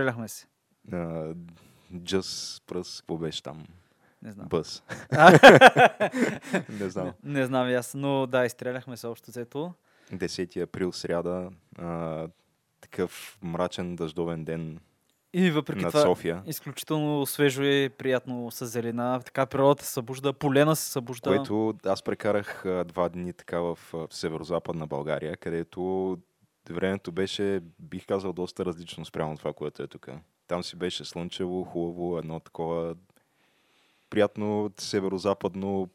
Изстреляхме се. Just пръс, какво беше там? Не знам. Бъс. не знам. Не, не знам и аз, но да, изстреляхме се общо взето. 10 април, сряда, а, такъв мрачен дъждовен ден И въпреки над това, София, изключително свежо и приятно с зелена. Така природата се събужда, полена се събужда. което аз прекарах а, два дни така в, в северо-западна България, където времето беше, бих казал, доста различно спрямо това, което е тук. Там си беше слънчево, хубаво, едно такова приятно северо-западно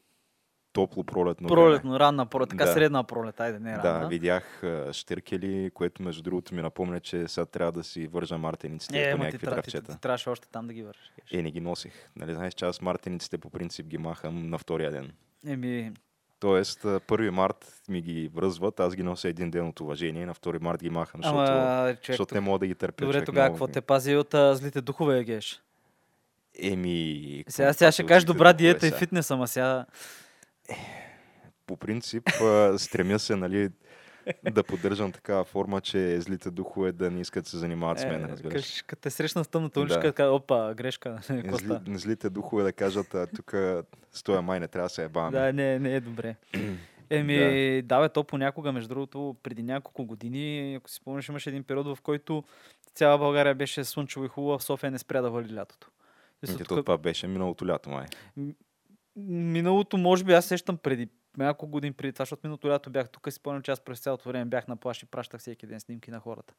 топло пролетно време. Пролетно, ранна пролет, така Да. средна пролет, айде, не ранна. Да, видях штиркели, което между другото ми напомня, че сега трябва да си вържа мартениците е, по някакви трябва, ти, травчета. ти, трябваше още там да ги вършиш. Е, не ги носих. Нали знаеш, че аз мартениците по принцип ги махам на втория ден. Еми, Тоест, а, 1 март ми ги връзват, аз ги нося един ден от уважение, на 2 март ги махам, защото, ама, човек, защото не мога да ги търпя. добре, тогава какво те пази от а, злите духове, Егеш? Еми... Сега, сега ще кажеш добра духове диета и фитнес, ама сега... По принцип, стремя се, нали, да поддържам такава форма, че злите духове да не искат да се занимават с мен, е, разбираш. Като те срещна в тъмната уличка, Да. да. опа, грешка. Зли, злите духове да кажат, тук с този май не трябва да се ебаваме. Да, не, не е добре. Еми, да. бе, то понякога, между другото, преди няколко години, ако си спомняш, имаше един период, в който цяла България беше слънчево и хубава, в София не спря да вали лятото. И Ето тук- това беше миналото лято, май. Миналото, може би, аз сещам преди няколко години преди това, защото миналото лято бях тук и си спомням, че аз през цялото време бях на плаш и пращах всеки ден снимки на хората.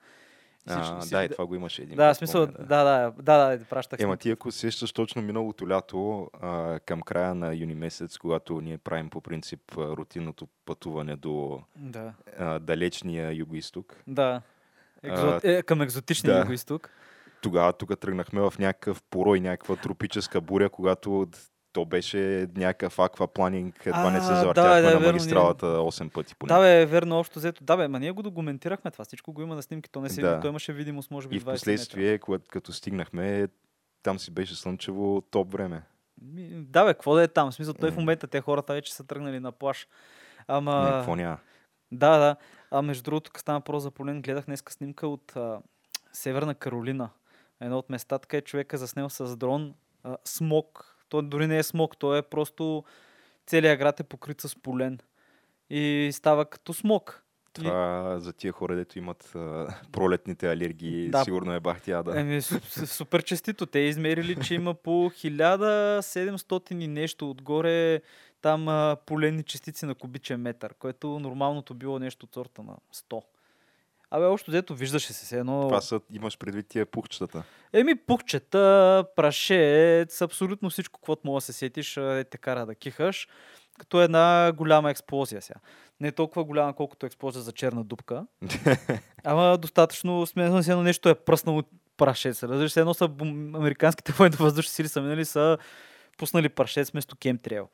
А, Всички- да, и това го имаше един Да, път, смисъл, помня, да, да, да, да, да пращах Ема ти ако сещаш точно миналото лято, а, към края на юни месец, когато ние правим по принцип рутинното пътуване до Да, а, далечния юго-исток, да. Екзо... А, е, към екзотичния да. да. юго-исток. тогава тук тръгнахме в някакъв порой, някаква тропическа буря, когато то беше някакъв аквапланинг, едва не се А, да, завъртяхме да, на верно, магистралата 8 пъти поне. Да, бе, верно, общо взето. Да, бе, ма ние го документирахме това. Всичко го има на снимки. То не се Да. то имаше видимост, може би, и в 20 метра. последствие, когато, като стигнахме, там си беше слънчево топ време. Да, бе, какво да е там? В смисъл, той в момента те хората вече са тръгнали на плаш. Ама... А... Какво няма? Да, да. А между другото, като стана про за полен, гледах днеска снимка от а, Северна Каролина. Едно от местата, където човек е заснел с дрон а, смок. То дори не е смок, то е просто целият град е покрит с полен. И става като смок. И- Това за тия хора, дето имат а, пролетните алергии, Да. сигурно е бахтия, да. Еми, су- су- супер честито. Те измерили, че има по 1700 и нещо отгоре там а, поленни частици на кубичен метър, което нормалното било нещо от сорта на 100. Абе, общо взето виждаше се се едно... Това са, имаш предвид тия пухчетата. Еми, пухчета, прашец, абсолютно всичко, което мога да се сетиш, е те кара да кихаш, като една голяма експлозия сега. Не толкова голяма, колкото експлозия за черна дупка, ама достатъчно смесено си едно нещо е пръснало от прашец. Разбираш се, едно са американските военно-въздушни сили са минали, са пуснали прашец вместо кемтрейл.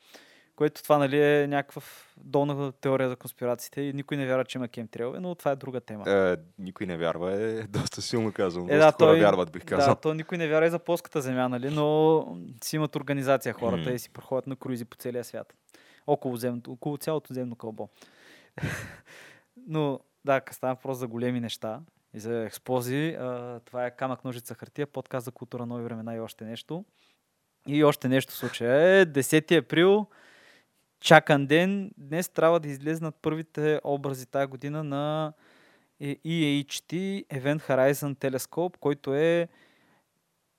Което това нали, е някаква долна теория за конспирациите и никой не вярва, че има кемтрейл, но това е друга тема. Е, никой не вярва, е доста силно казано. Е, да, хора той, вярват, бих казал. Да, то никой не вярва и за плоската земя, нали? но си имат организация хората М. и си проходят на круизи по целия свят. Около, земното, около цялото земно кълбо. но да, става въпрос за големи неща и за експлозии, а, това е камък, ножица, хартия, подкаст за култура, нови времена и още нещо. И още нещо в случая е 10 април, чакан ден. Днес трябва да излезнат първите образи тази година на е EHT Event Horizon телескоп, който е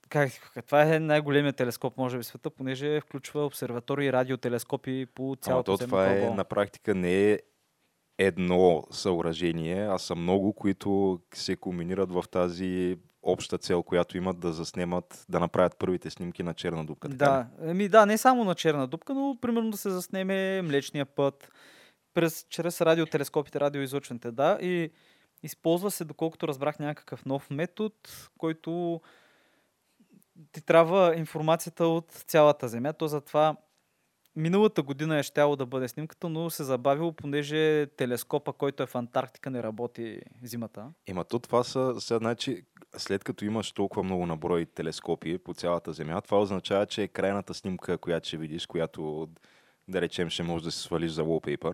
как, това е най-големият телескоп, може би, света, понеже включва обсерватории и радиотелескопи по Ама цялото то земно това е на практика не е едно съоръжение, а са много, които се комбинират в тази обща цел, която имат да заснемат, да направят първите снимки на черна дупка. така? Да, еми да, не само на черна дупка, но примерно да се заснеме Млечния път, през, чрез радиотелескопите, радиоизлъчването, да, и използва се, доколкото разбрах, някакъв нов метод, който ти трябва информацията от цялата Земя. То затова миналата година е щяло да бъде снимката, но се забавило, понеже телескопа, който е в Антарктика, не работи зимата. Ема то това са, сега, значи, след като имаш толкова много наброй телескопи по цялата Земя, това означава, че крайната снимка, която ще видиш, която, да речем, ще можеш да се свалиш за wallpaper,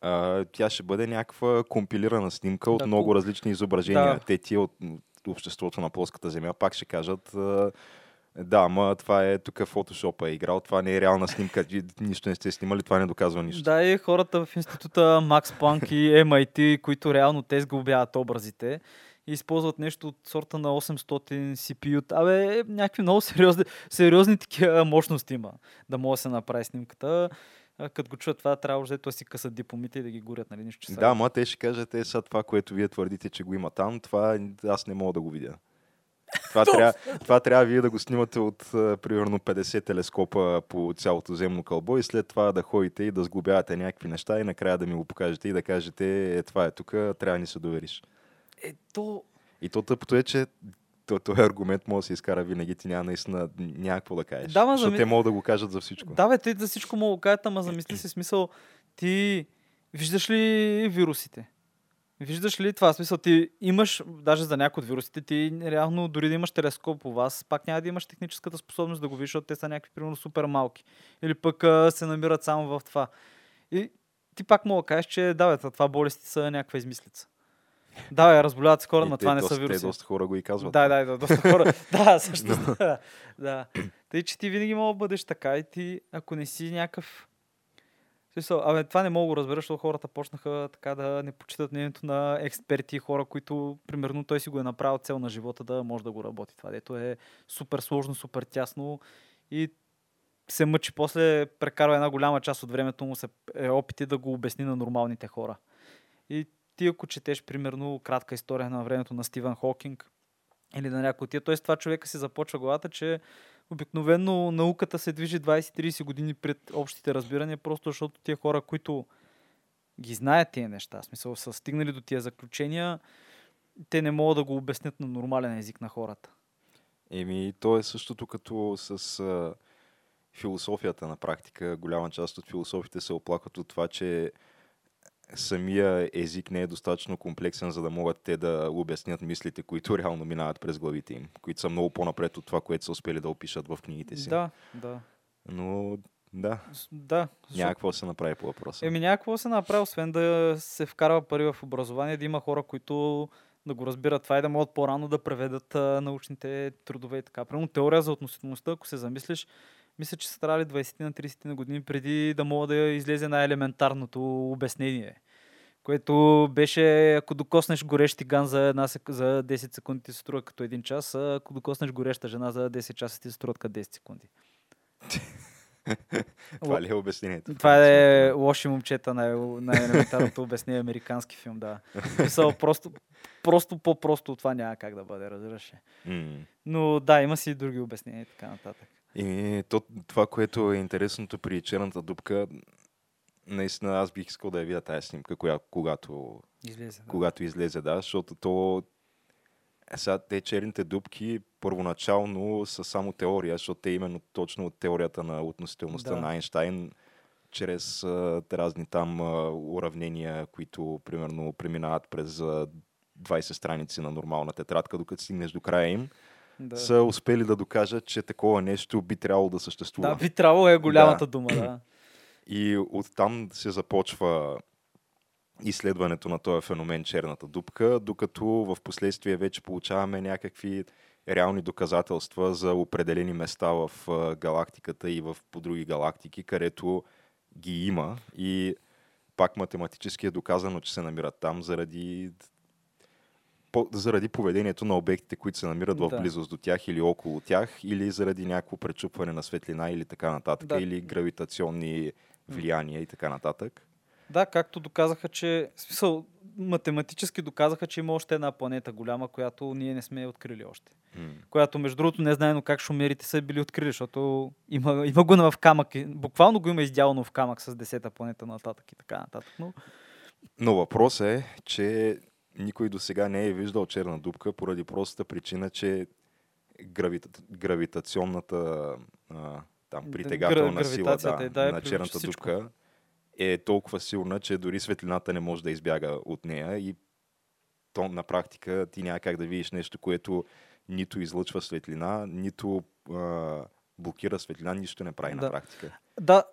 а, тя ще бъде някаква компилирана снимка от Да, много различни изображения. Да. Те тия от обществото на плоската земя пак ще кажат да, ама това е тук фотошопа е играл, това не е реална снимка, нищо не сте снимали, това не доказва нищо. Да, и хората в института Макс Планк и MIT, които реално те сглобяват образите и използват нещо от сорта на 800 CPU. Абе, някакви много сериозни, сериозни такива мощности има да може да се направи снимката. Като го чуят това, трябва да да си късат дипломите и да ги горят, нали? Нищо, че Да, ама те ще кажат, е сега това, което вие твърдите, че го има там, това аз не мога да го видя. Това, трябва, това трябва вие да го снимате от а, примерно 50 телескопа по цялото земно кълбо и след това да ходите и да сглобявате някакви неща и накрая да ми го покажете и да кажете, е, това е тук, трябва да ни се довериш. Е, то... И то тъпото е, че то- този аргумент може да се изкара винаги, ти няма наистина няма какво да кажеш. Да, ма защото зами- те могат да го кажат за всичко. Да, бе, те за всичко мога да кажат, ама замисли си смисъл. Ти виждаш ли вирусите? Виждаш ли това? Смисъл, ти имаш, даже за някои от вирусите, ти реално дори да имаш телескоп по вас, пак няма да имаш техническата способност да го видиш, защото те са някакви, примерно, супер малки. Или пък а, се намират само в това. И ти пак мога да кажеш, че да, бе, това болести са някаква измислица. Да, бе, разболяват се хора, но това не доста, са вируси. Те доста хора го и казват. Да, да, да, доста хора. да, също. да, да. Тъй, че ти винаги мога да бъдеш така и ти, ако не си някакъв... Смисъл, абе, това не мога да го разбера, защото хората почнаха така да не почитат мнението на експерти хора, които, примерно, той си го е направил цел на живота да може да го работи. Това дето е супер сложно, супер тясно и се мъчи после, прекарва една голяма част от времето му се е опити да го обясни на нормалните хора. И ти ако четеш, примерно, кратка история на времето на Стивън Хокинг или на някой от тия, т.е. това човека си започва главата, че обикновено науката се движи 20-30 години пред общите разбирания, просто защото тия хора, които ги знаят тия неща, смисъл са стигнали до тия заключения, те не могат да го обяснят на нормален език на хората. Еми, то е същото като с а, философията на практика. Голяма част от философите се оплакват от това, че самия език не е достатъчно комплексен, за да могат те да обяснят мислите, които реално минават през главите им, които са много по-напред от това, което са успели да опишат в книгите си. Да, да. Но да, Да. няма какво да се направи по въпроса. Еми някакво се направи, освен да се вкарва пари в образование, да има хора, които да го разбират това и да могат по-рано да преведат а, научните трудове и така. Примерно теория за относителността, ако се замислиш, мисля, че са трябвали 20 на 30 на години преди да мога да излезе най-елементарното обяснение. Което беше, ако докоснеш горещ тиган за, една за 10 секунди ти се струва като един час, а ако докоснеш гореща жена за 10 часа ти се струва като 10 секунди. Това ли е обяснението? Това е лоши момчета на, на елементарното обяснение американски филм, да. Мисъл, просто, просто по-просто от това няма как да бъде, разбираш. Но да, има си и други обяснения и така нататък. И то, това, което е интересното при черната дупка, наистина аз бих искал да я видя тази снимка, коя, когато, Излезе. Да. когато излезе, да, защото то е, сега те черните дупки първоначално са само теория, защото те именно точно от теорията на относителността Да. на Айнштайн, чрез а, разни там а, уравнения, които примерно преминават през а, 20 страници на нормална тетрадка, докато стигнеш до края им, Да. са успели да докажат, че такова нещо би трябвало да съществува. да, би трябвало е голямата Да. дума, да. И оттам се започва изследването на този феномен черната дупка, докато в последствие вече получаваме някакви реални доказателства за определени места в галактиката и в по други галактики, където ги има и пак математически е доказано, че се намират там заради по, заради поведението на обектите, които се намират в Да. близост до тях или около тях, или заради някакво пречупване на светлина или така нататък, Да. или гравитационни влияния и така нататък. Да, както доказаха, че... В смисъл, математически доказаха, че има още една планета голяма, която ние не сме открили още. М. Която, между другото, не знаено как шумерите са били открили, защото има, има го в камък. Буквално го има издялано в камък с десета планета нататък и така нататък. Но Но въпросът е, че никой до сега не е виждал черна дупка поради простата причина, че гравита, гравитационната а, там, притегателна гра- сила да, е, да, е на черната всичко. дупка е толкова силна, че дори светлината не може да избяга от нея и то на практика ти няма как да видиш нещо, което нито излъчва светлина, нито а, блокира светлина, нищо не прави Да. на практика. Да,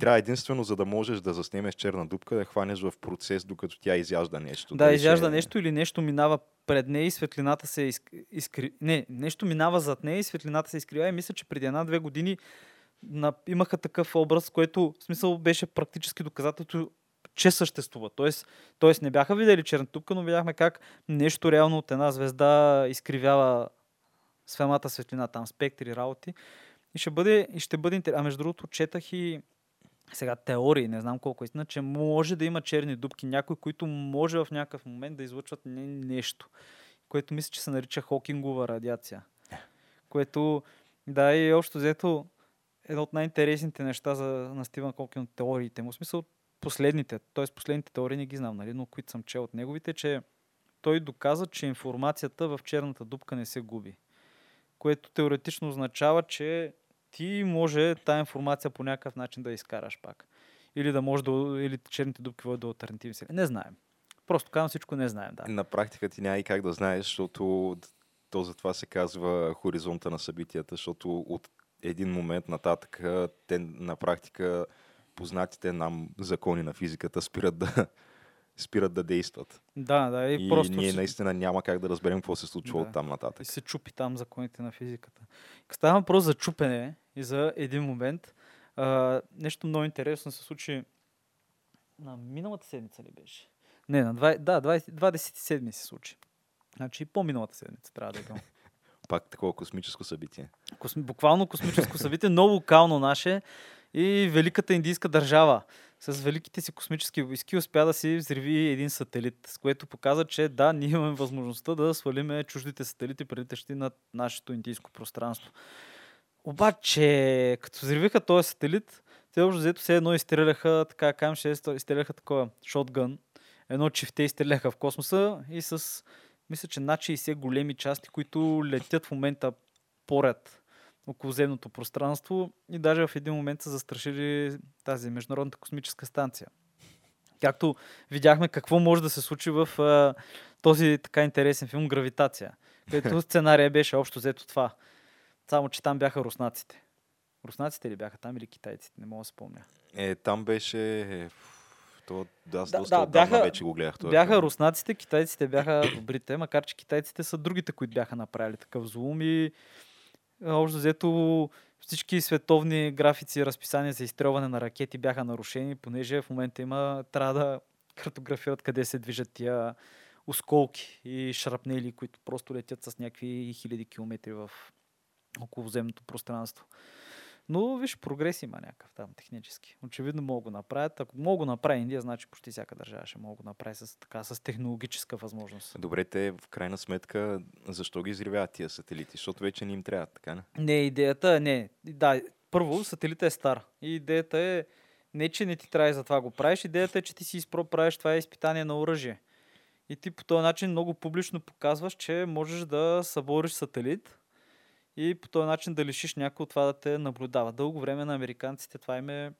Трябва единствено, за да можеш да заснемеш черна дупка, да хванеш в процес, докато тя изяжда нещо. да, Дали изяжда ще- нещо или нещо минава пред нея и светлината се изк... изкри... Не, нещо минава зад нея и светлината се изкрива. И мисля, че преди една-две години на... имаха такъв образ, което в смисъл беше практически доказателство, че съществува. Тоест, тоест не бяха видели черна тупка, но видяхме как нещо реално от една звезда изкривява самата светлина, там спектри, работи. И ще бъде, и ще бъде интерес. А между другото, четах и сега теории, не знам колко е истина, че може да има черни дубки, някои, които може в някакъв момент да излъчват не, нещо, което мисля, че се нарича Хокингова радиация. Което, да, и общо взето едно от най-интересните неща за, на Стивън Хокинг от теориите му. В смисъл последните, т.е. последните теории не ги знам, нали, но които съм чел от неговите, че той доказа, че информацията в черната дупка не се губи. Което теоретично означава, че ти може тази информация по някакъв начин да изкараш пак. Или да може да, или черните дупки водят до альтернативни сили. Не знаем. Просто казвам всичко не знаем, да. На практика ти няма и как да знаеш, защото то затова се казва хоризонта на събитията, защото от един момент нататък те на практика познатите нам закони на физиката спират да, спират да действат. Да, да, и, И, просто ние наистина няма как да разберем какво се случва Да. от там нататък. и се чупи там законите на физиката. Става въпрос за чупене и за един момент, а, нещо много интересно се случи на миналата седмица ли беше? Не, на 20, да, 20, 27 се случи. Значи по-миналата седмица трябва да е било. Пак такова космическо събитие. Косми, буквално космическо събитие, много локално наше и великата индийска държава с великите си космически войски успя да си взриви един сателит, с което показа, че да, ние имаме възможността да свалиме чуждите сателити, прилитащи над нашето индийско пространство. Обаче, като взривиха този сателит, те общо взето все едно изстреляха, така да кажем, ще изстреляха такова шотгън, едно чифте изстреляха в космоса и с, мисля, че над 60 големи части, които летят в момента поред околоземното пространство и даже в един момент са застрашили тази Международната космическа станция. Както видяхме какво може да се случи в а, този така интересен филм Гравитация, където сценария беше общо взето това. Само, че там бяха руснаците. Руснаците ли бяха там или китайците? Не мога да спомня. Е, там беше... е, То, да, аз Да, доста да, бяха- вече го гледах. този Бяха руснаците, китайците бяха добрите, макар че китайците са другите, които бяха направили такъв злом и общо взето всички световни графици и разписания за изстрелване на ракети бяха нарушени, понеже в момента има, трябва да картографират къде се движат тия осколки и шрапнели, които просто летят с някакви хиляди километри в околоземното пространство. Но виж, прогрес има някакъв там технически. Очевидно могат го направят. Ако мога го направи Индия, значи почти всяка държава ще мога го направи с, така, с технологическа възможност. Добре, те в крайна сметка защо ги изривяват тия сателити? Защото вече не им трябва, така не? Не, идеята е, не. Да, първо, сателита е стар. И идеята е, не, че не ти трябва за това го правиш, идеята е, че ти си изпро правиш това е изпитание на оръжие. И ти по този начин много публично показваш, че можеш да събориш сателит и по този начин да лишиш някой от това да те наблюдава. Дълго време на американците това им е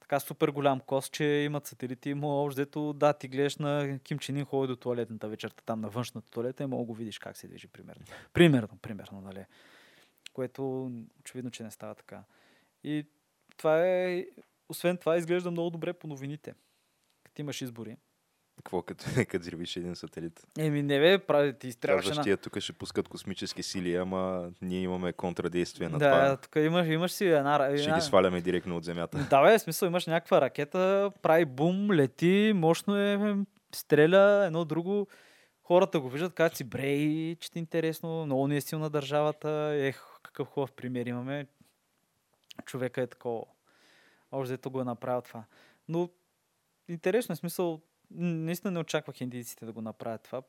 така супер голям кост, че имат сателити. Има общо взето, да, ти гледаш на Ким Чен Ин ходи до туалетната вечерта, там на външната туалета и мога го видиш как се движи, примерно. Примерно, примерно, нали? Което очевидно, че не става така. И това е, освен това, изглежда много добре по новините. Като имаш избори. Какво като, като взривиш един сателит? Еми, не бе, прави, ти Казваш, една... тия тук ще пускат космически сили, ама ние имаме контрадействие на Да, това. тук имаш, имаш си една... Ще ги сваляме директно от земята. Да, бе, смисъл имаш някаква ракета, прави бум, лети, мощно е, стреля, едно друго. Хората го виждат, казват си, брей, че ти е интересно, много ни е силна държавата, ех, какъв хубав пример имаме. Човека е такова. Още го е направил това. Но интересно е смисъл, наистина не очаквах индийците да го направят това.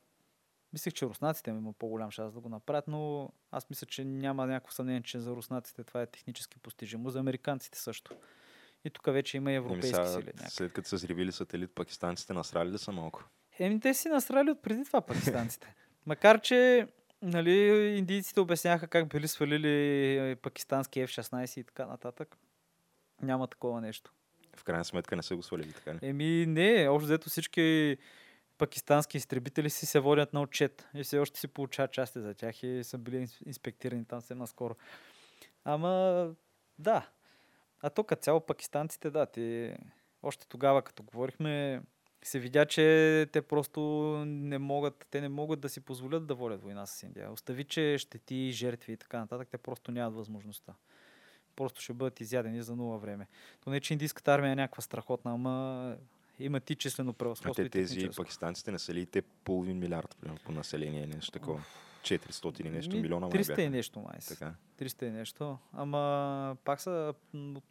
Мислех, че руснаците има по-голям шанс да го направят, но аз мисля, че няма някакво съмнение, че за руснаците това е технически постижимо, за американците също. И тук вече има и европейски сега, сили. някакви. след като са взривили сателит, пакистанците насрали ли са малко? Еми, те си насрали от преди това пакистанците. Макар, че нали, индийците обясняха как били свалили пакистански F-16 и така нататък. Няма такова нещо. В крайна сметка не са го свалили, така ли? Еми, не, общо взето всички пакистански изтребители си се водят на отчет и все още си получават части за тях и са били инс- инспектирани там съвсем наскоро. Ама, да. А като цяло пакистанците, да, те още тогава, като говорихме, се видя, че те просто не могат, те не могат да си позволят да водят война с Индия. Остави, че щети, жертви и така нататък, те просто нямат възможността. Просто ще бъдат изядени за нула време. То не, че индийската армия е някаква страхотна, ама има ти числено А превъзходство. те и тези пакистанците не са ли те половин милиард примерно, по население, нещо такова? 400 и нещо Ми, милиона май 300 бяха. и нещо май. Така. 300 и нещо. Ама пак са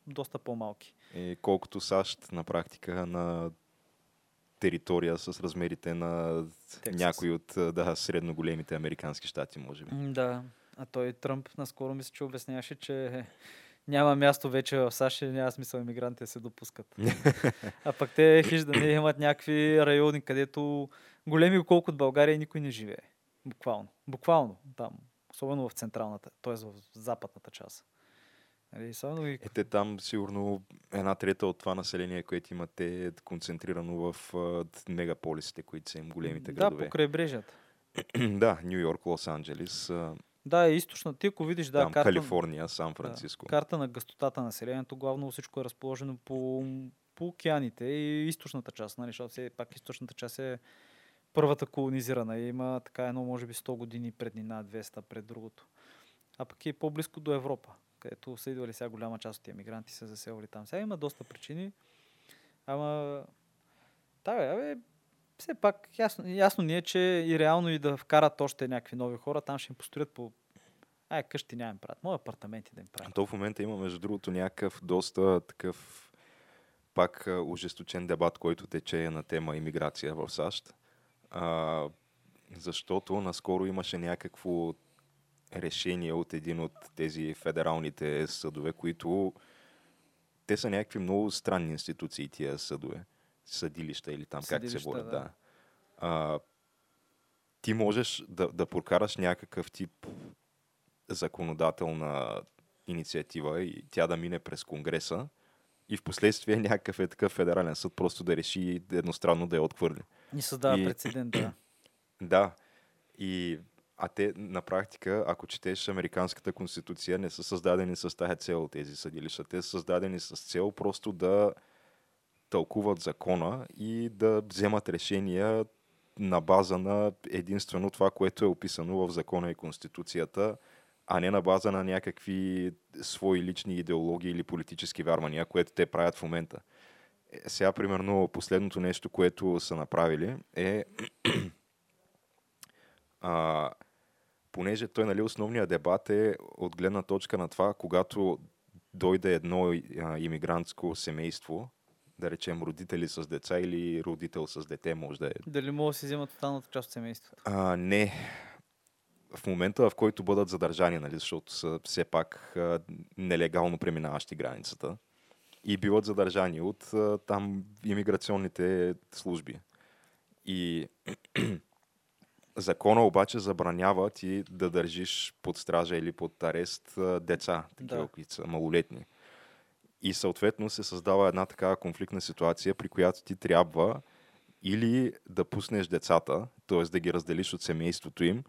доста по-малки. И колкото САЩ на практика на територия с размерите на Тексас. някои от а, да, средно големите американски щати, може би. Да. А той Тръмп наскоро мисля, че обясняваше, че няма място вече в САЩ и няма смисъл иммигрантите да се допускат. а пък те хиж да не имат някакви райони, където големи колко от България никой не живее. Буквално. Буквално там. Особено в централната, т.е. в западната част. Нали, особено и... Е, те там сигурно една трета от това население, което имате, е концентрирано в мегаполисите, които са им големите да, градове. по крайбрежията. да, Нью Йорк, Лос Анджелис, Да, е източна. Ти ако видиш, да, там карта, Калифорния, Сан Франциско. Да, карта на гъстотата на населението, главно всичко е разположено по, по океаните и източната част, нали, защото все пак източната част е първата колонизирана и има така едно, може би 100 години преднина, 200 пред другото. А пък е по-близко до Европа, където са идвали сега голяма част от тия мигранти са заселвали там. Сега има доста причини, ама да, бе, все пак ясно, ясно ни е, че и реално и да вкарат още някакви нови хора, там ще им построят по Ай, къщи няма им правят. Мои апартаменти да им правят. То в момента има, между другото, някакъв доста такъв пак а, ожесточен дебат, който тече на тема иммиграция в САЩ. А, защото наскоро имаше някакво решение от един от тези федералните съдове, които те са някакви много странни институции, тия съдове. Съдилища или там, как се Съдилища, водят. да. Да. А, ти можеш да, да прокараш някакъв тип законодателна инициатива и тя да мине през Конгреса и в последствие някакъв е такъв федерален съд просто да реши едностранно да я отхвърли. Ни създава И- прецедент, да. Да. И, а те на практика, ако четеш Американската конституция, не са създадени с тази цел тези съдилища. Те са създадени с цел просто да тълкуват закона и да вземат решения на база на единствено това, което е описано в закона и конституцията, а не на база на някакви свои лични идеологии или политически вярвания, което те правят в момента. Е, Сега, примерно, последното нещо, което са направили е а, понеже той, нали, основният дебат е от гледна точка на това, когато дойде едно иммигрантско семейство, да речем родители с деца или родител с дете, може да е. Дали могат да си вземат тоталната част от семейството? А, не. В момента, в който бъдат задържани, нали, защото са все пак а, нелегално преминаващи границата и биват задържани от а, там иммиграционните служби. И закона обаче забранява ти да държиш под стража или под арест деца, такива, Да. които са малолетни. И съответно се създава една такава конфликтна ситуация, при която ти трябва или да пуснеш децата, т.е. да ги разделиш от семейството им,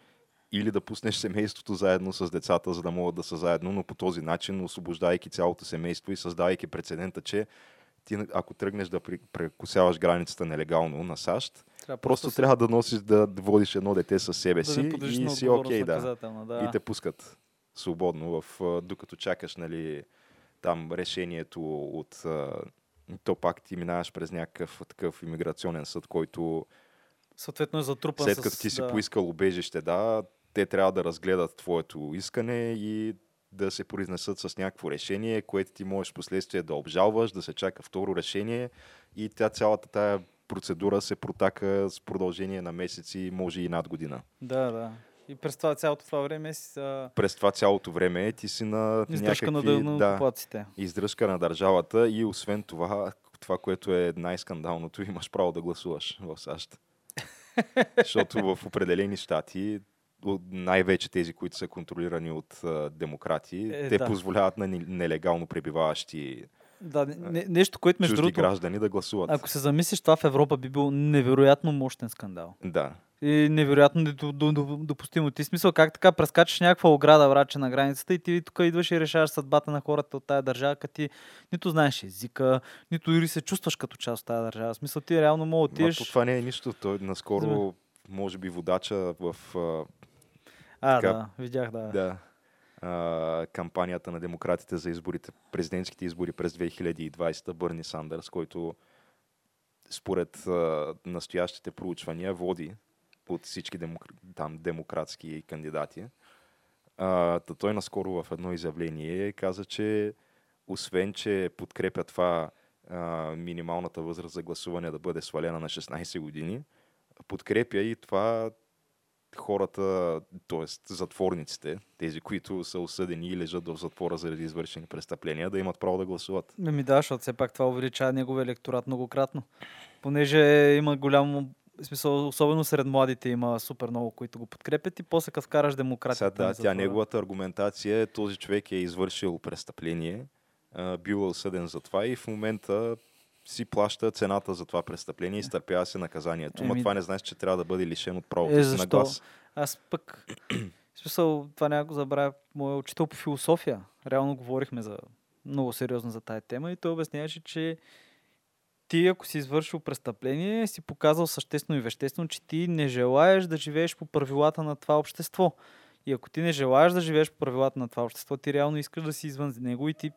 или да пуснеш семейството заедно с децата, за да могат да са заедно, но по този начин, освобождайки цялото семейство и създавайки прецедента, че ти, ако тръгнеш да прекусяваш границата нелегално на САЩ, Трябва просто се- трябва да носиш да водиш едно дете със себе да си и си отговорност окей, да. да. И те пускат свободно, в, докато чакаш нали, там решението от... То пак ти минаваш през някакъв такъв иммиграционен съд, който Съответно е затрупан след с... като ти си да. поискал убежище, да, те трябва да разгледат твоето искане и да се произнесат с някакво решение, което ти можеш в последствие да обжалваш, да се чака второ решение и тя цялата тая процедура се протака с продължение на месеци, може и над година. Да, да. И през това цялото това време си а, През това цялото време ти си на издръжка на, някакви... на да, издръжка на държавата и освен това, това, което е най-скандалното, имаш право да гласуваш в САЩ. Защото в определени щати, най-вече тези, които са контролирани от а, демократи, Е, те да. позволяват на нелегално пребиваващи Да, не, не, нещо, което между другото, граждани да гласуват. ако се замислиш, това в Европа би бил невероятно мощен скандал. Да. И невероятно допустимо. Ти смисъл как така прескачаш някаква ограда, враче на границата и ти тук идваш и решаваш съдбата на хората от тая държава, като ти нито знаеш езика, нито дори се чувстваш като част от тая държава. В смисъл ти реално мога отидеш... то това не е нищо. Той наскоро, Вземе. може би, водача в а, А, така, да, видях, да. да, а, кампанията на демократите за изборите, президентските избори през 2020, Бърни Сандърс, който според а, настоящите проучвания води от всички демокр... там, демократски кандидати. А, та той наскоро в едно изявление каза, че освен, че подкрепя това а, минималната възраст за гласуване да бъде свалена на 16 години, подкрепя и това хората, т.е. затворниците, тези, които са осъдени и лежат в затвора заради извършени престъпления, да имат право да гласуват. Ми да, защото все пак това увеличава неговия електорат многократно. Понеже има голямо в смисъл, особено сред младите има супер много, които го подкрепят и после като вкараш Сега, демократията. да, на тя затвора. неговата аргументация е, този човек е извършил престъпление, бил е осъден за това и в момента си плаща цената за това престъпление и изтърпява се наказанието. Еми- това не значи, че трябва да бъде лишен от правото Е, си на глас. Аз пък, в смисъл, това няма го забравя, моят учител по философия. Реално говорихме за много сериозно за тая тема и той обясняваше, че ти, ако си извършил престъпление, си показал съществено и веществено, че ти не желаеш да живееш по правилата на това общество. И ако ти не желаеш да живееш по правилата на това общество, ти реално искаш да си извън него и ти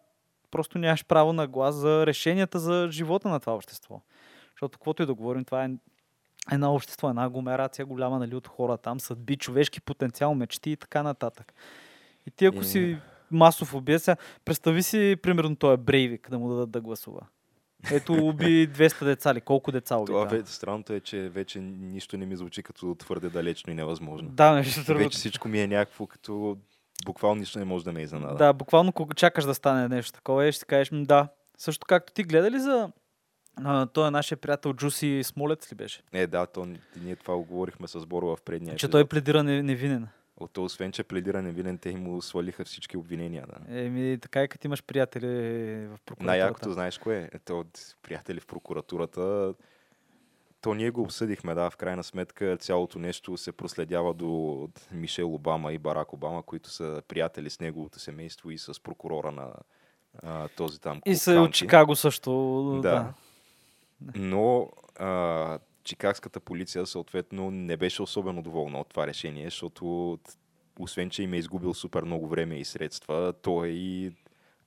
просто нямаш право на глас за решенията за живота на това общество. Защото, каквото и да говорим, това е едно общество, една агломерация голяма нали, от хора там, съдби, човешки потенциал, мечти и така нататък. И ти ако Е. си масов сега, представи си, примерно, той е Брейвик да му дадат да гласува. Ето уби 200 деца ли? Колко деца уби? Това ве, странното е, че вече нищо не ми звучи като твърде далечно и невъзможно. Да, между другото. Вече всичко ми е някакво като буквално нищо не може да ме изненада. Да, буквално кога чакаш да стане нещо такова и ще си кажеш, «М, да. Също както ти гледа ли за а, той е нашия приятел Джуси Смолец ли беше? Е, да, то, ние това го говорихме с Боро в предния Че епизод. той пледира не- невинен. От то, освен, че пледира невинен, те му свалиха всички обвинения. Да. Еми, така и като имаш приятели в прокуратурата. Най-якото, знаеш кое? Ето от приятели в прокуратурата. То ние го обсъдихме, да, в крайна сметка цялото нещо се проследява до Мишел Обама и Барак Обама, които са приятели с неговото семейство и с прокурора на а, този там И са от. Чикаго също. Да. Да. Но а, чикагската полиция съответно не беше особено доволна от това решение, защото освен, че им е изгубил супер много време и средства, то е и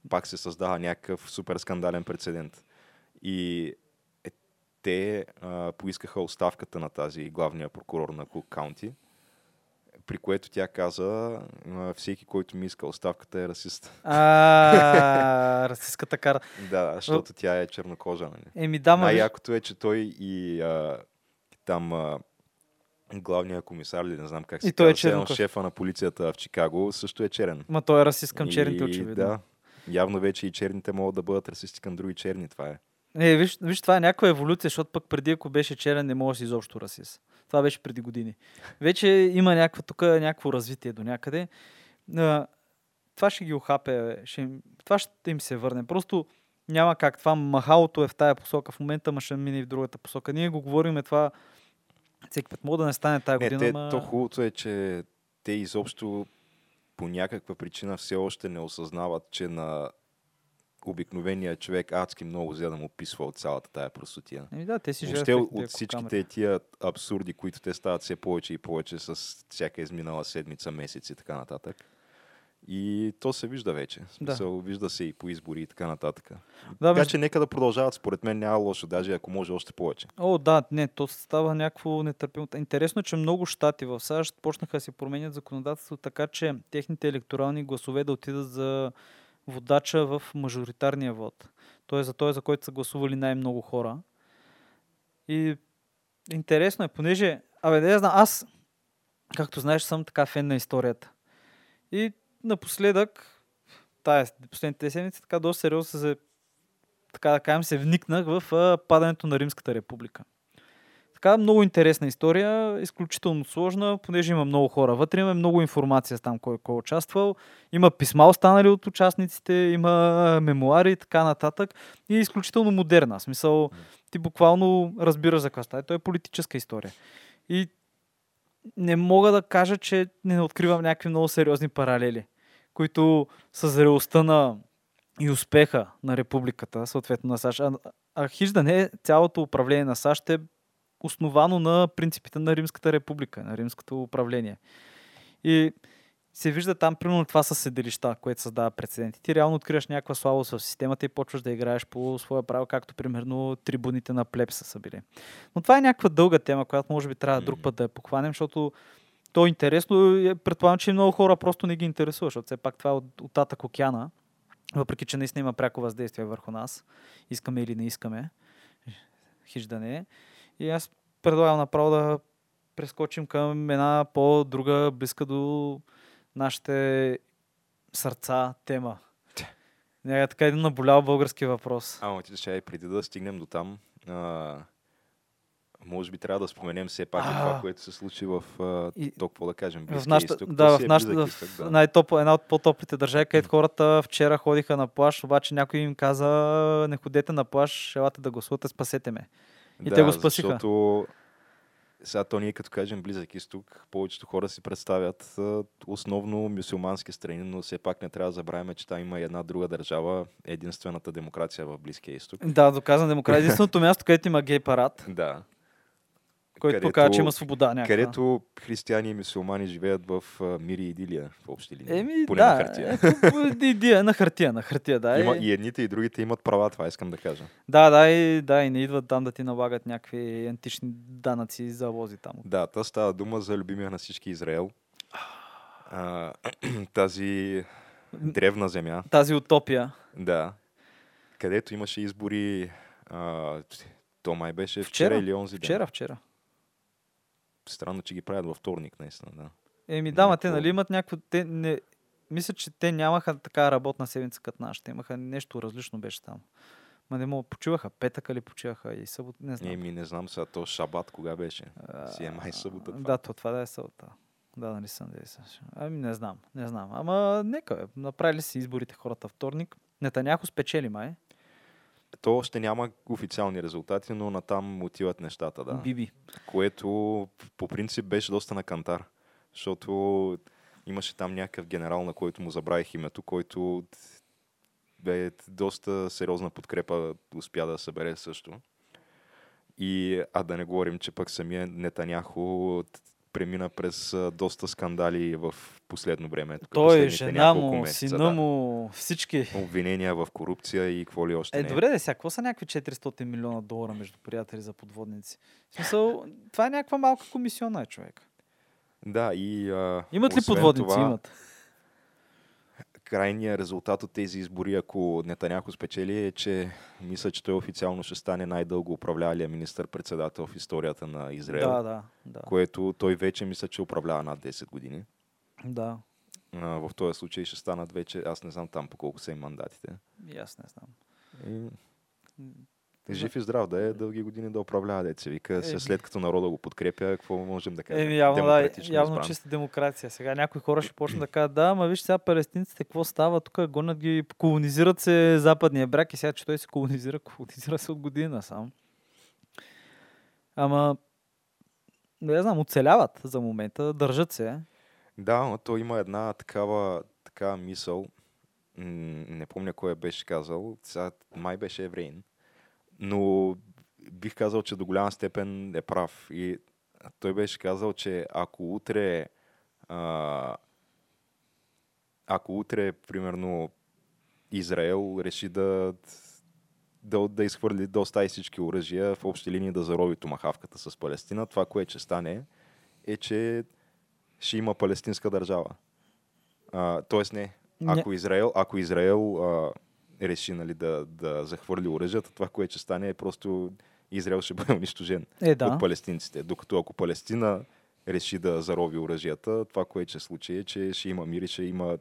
пак се създава някакъв супер скандален прецедент. И е, те а, поискаха оставката на тази главния прокурор на Кук Каунти, при което тя каза, всеки, който ми иска оставката е расист. А, расистската карта. Да, защото тя е чернокожа. Нали? Еми да, Най-якото е, че той и а, там а, главния комисар, ли не знам как се И той е казва, едно чернокож. шефа на полицията в Чикаго, също е черен. ма той е расист към черните, очевидно. Да, явно вече и черните могат да бъдат расисти към други черни, това е. Е, виж, виж, това е някаква еволюция, защото пък преди, ако беше черен, не може да си изобщо расист. Това беше преди години. Вече има някаква, тук някакво развитие до някъде. Това ще ги охапе, ще, им- това ще им се върне. Просто няма как. Това махалото е в тая посока в момента, ма ще мине и в другата посока. Ние го говориме това всеки път. Мога да не стане тая Не, година, те, ма... то хубавото е, че те изобщо по някаква причина все още не осъзнават, че на обикновения човек адски много взе да му писва от цялата тая простотия. Еми да, те си Въобще от, от всичките тия абсурди, които те стават все повече и повече с всяка изминала седмица, месец и така нататък. И то се вижда вече. Смисъл, Вижда се и по избори и така нататък. Да, така между- че нека да продължават. Според мен няма лошо, даже ако може още повече. О, да, не, то става някакво нетърпимо. Интересно е, че много щати в САЩ почнаха да си променят законодателство така, че техните електорални гласове да отидат за водача в мажоритарния вод. Тоест за той, за който са гласували най-много хора. И интересно е, понеже, абе, не знам, аз, както знаеш, съм така фен на историята. И напоследък, тая, последните седмици, така доста сериозно се така да кажем, се вникнах в падането на Римската република. Така, много интересна история, изключително сложна, понеже има много хора вътре, има много информация там кой, кой е участвал, има писма останали от участниците, има мемуари и така нататък и е изключително модерна. В смисъл, ти буквално разбираш за какво става. То е политическа история. И не мога да кажа, че не откривам някакви много сериозни паралели, които с зрелостта на и успеха на републиката, съответно на САЩ. А, а хиж да не, цялото управление на САЩ е основано на принципите на Римската република, на римското управление. И се вижда там, примерно това са седелища, което създава прецеденти. Ти реално откриваш някаква слабост в системата и почваш да играеш по своя право, както примерно трибуните на плепса са били. Но това е някаква дълга тема, която може би трябва друг път да я похванем, защото то е интересно. Предполагам, че много хора просто не ги интересува, защото все пак това е от, от татък океана, въпреки че наистина има пряко въздействие върху нас. Искаме или не искаме. Хиж да не е. И аз предлагам направо да прескочим към една по-друга, близка до нашите сърца тема. Не, така един наболял български въпрос. Ама ти ще и преди да стигнем до там, а, може би трябва да споменем все пак и това, А. което се случи в а, И- то, какво да кажем, В нашата, изток. То да, в е нашата, в изток, да. най-топ, една от по-топлите държави, където хората вчера ходиха на плаш, обаче някой им каза, не ходете на плаш, елате да гласувате, спасете ме. и да, те го спасиха. Защото сега то ние като кажем Близък изток, повечето хора си представят а, основно мюсюлмански страни, но все пак не трябва да забравяме, че там има една друга държава, единствената демокрация в Близкия изток. Да, доказан демократ. Единственото място, където има гей парад, Да. Който Където- показва, че има свобода някаква. Където християни и мусулмани живеят в а, мир и идилия в общи линии. Еми, Поне да, на хартия. Ето, идея, на хартия, на хартия, да. Има, е. и едните и другите имат права, това искам да кажа. Да, да, и, да, и не идват там да ти налагат някакви антични данъци за лози там. Да, та става дума за любимия на всички Израел. А, тази древна земя, Тази утопия. да, където имаше избори, а, то май беше вчера, Вчера, или онзи ден. Вчера, вчера. Странно, че ги правят във вторник, наистина, да. Еми да, ма те нали имат някакво... Те не... Мисля, че те нямаха така работна седмица като нашата. Имаха нещо различно беше там. Ма не мога, почиваха петък или почиваха и събота, не знам. Еми, не знам сега, то шабат кога беше. А, Си е май събота това. Да, то това да е събота. Да, нали съм да Ами не знам, не знам. Ама нека, бе. направили си изборите хората вторник. Нетаняхо спечели май. То още няма официални резултати, но натам отиват нещата, да. Биби. което по принцип беше доста на кантар, защото имаше там някакъв генерал, на който му забравих името, който бе доста сериозна подкрепа успя да събере също. И, а да не говорим, че пък самия Нетаняхо премина през доста скандали в последно време. тук Той, жена му, месеца, сина да. му, всички. Обвинения в корупция и какво ли още Е, не. добре, да сега, какво са някакви 400 милиона долара между приятели за подводници? В смисъл, това е някаква малка комисиона, е, човек. Да, и а, Имат ли подводници? Това, Имат. Крайният резултат от тези избори, ако Нетаняхо спечели, е, че мисля, че той официално ще стане най-дълго управлявалия министър-председател в историята на Израел, Да, да, да. което той вече мисля, че управлява над 10 години. Да, А, в този случай ще станат вече, аз не знам там по колко са им мандатите. и аз не знам. И... Жив и здрав да е, дълги години да управлява, деца вика. Е, след като народа го подкрепя, какво можем да кажем? Еми, явно, да, явно избран. чиста демокрация. Сега някои хора ще почнат да кажат, да, ма виж сега палестинците, какво става? Тук гонят ги, колонизират се западния брак и сега, че той се колонизира, колонизира се от година сам. Ама, не знам, оцеляват за момента, държат се. Да, но то има една такава, такава мисъл, не помня кой беше казал, сега май беше евреин, но бих казал, че до голяма степен е прав. И той беше казал, че ако утре а, ако утре, примерно, Израел реши да, да, да изхвърли, да остави всички оръжия в общи линии да зарови томахавката с Палестина, това, което ще стане, е, че ще има палестинска държава. А, тоест не. Не. Ако Израел, ако Израел а, реши нали, да, да захвърли оръжията, това, което ще стане е просто Израел ще бъде унищожен Е, да. от палестинците. Докато ако Палестина реши да зарови оръжията, това, което ще случи е, че ще има мир и ще, има,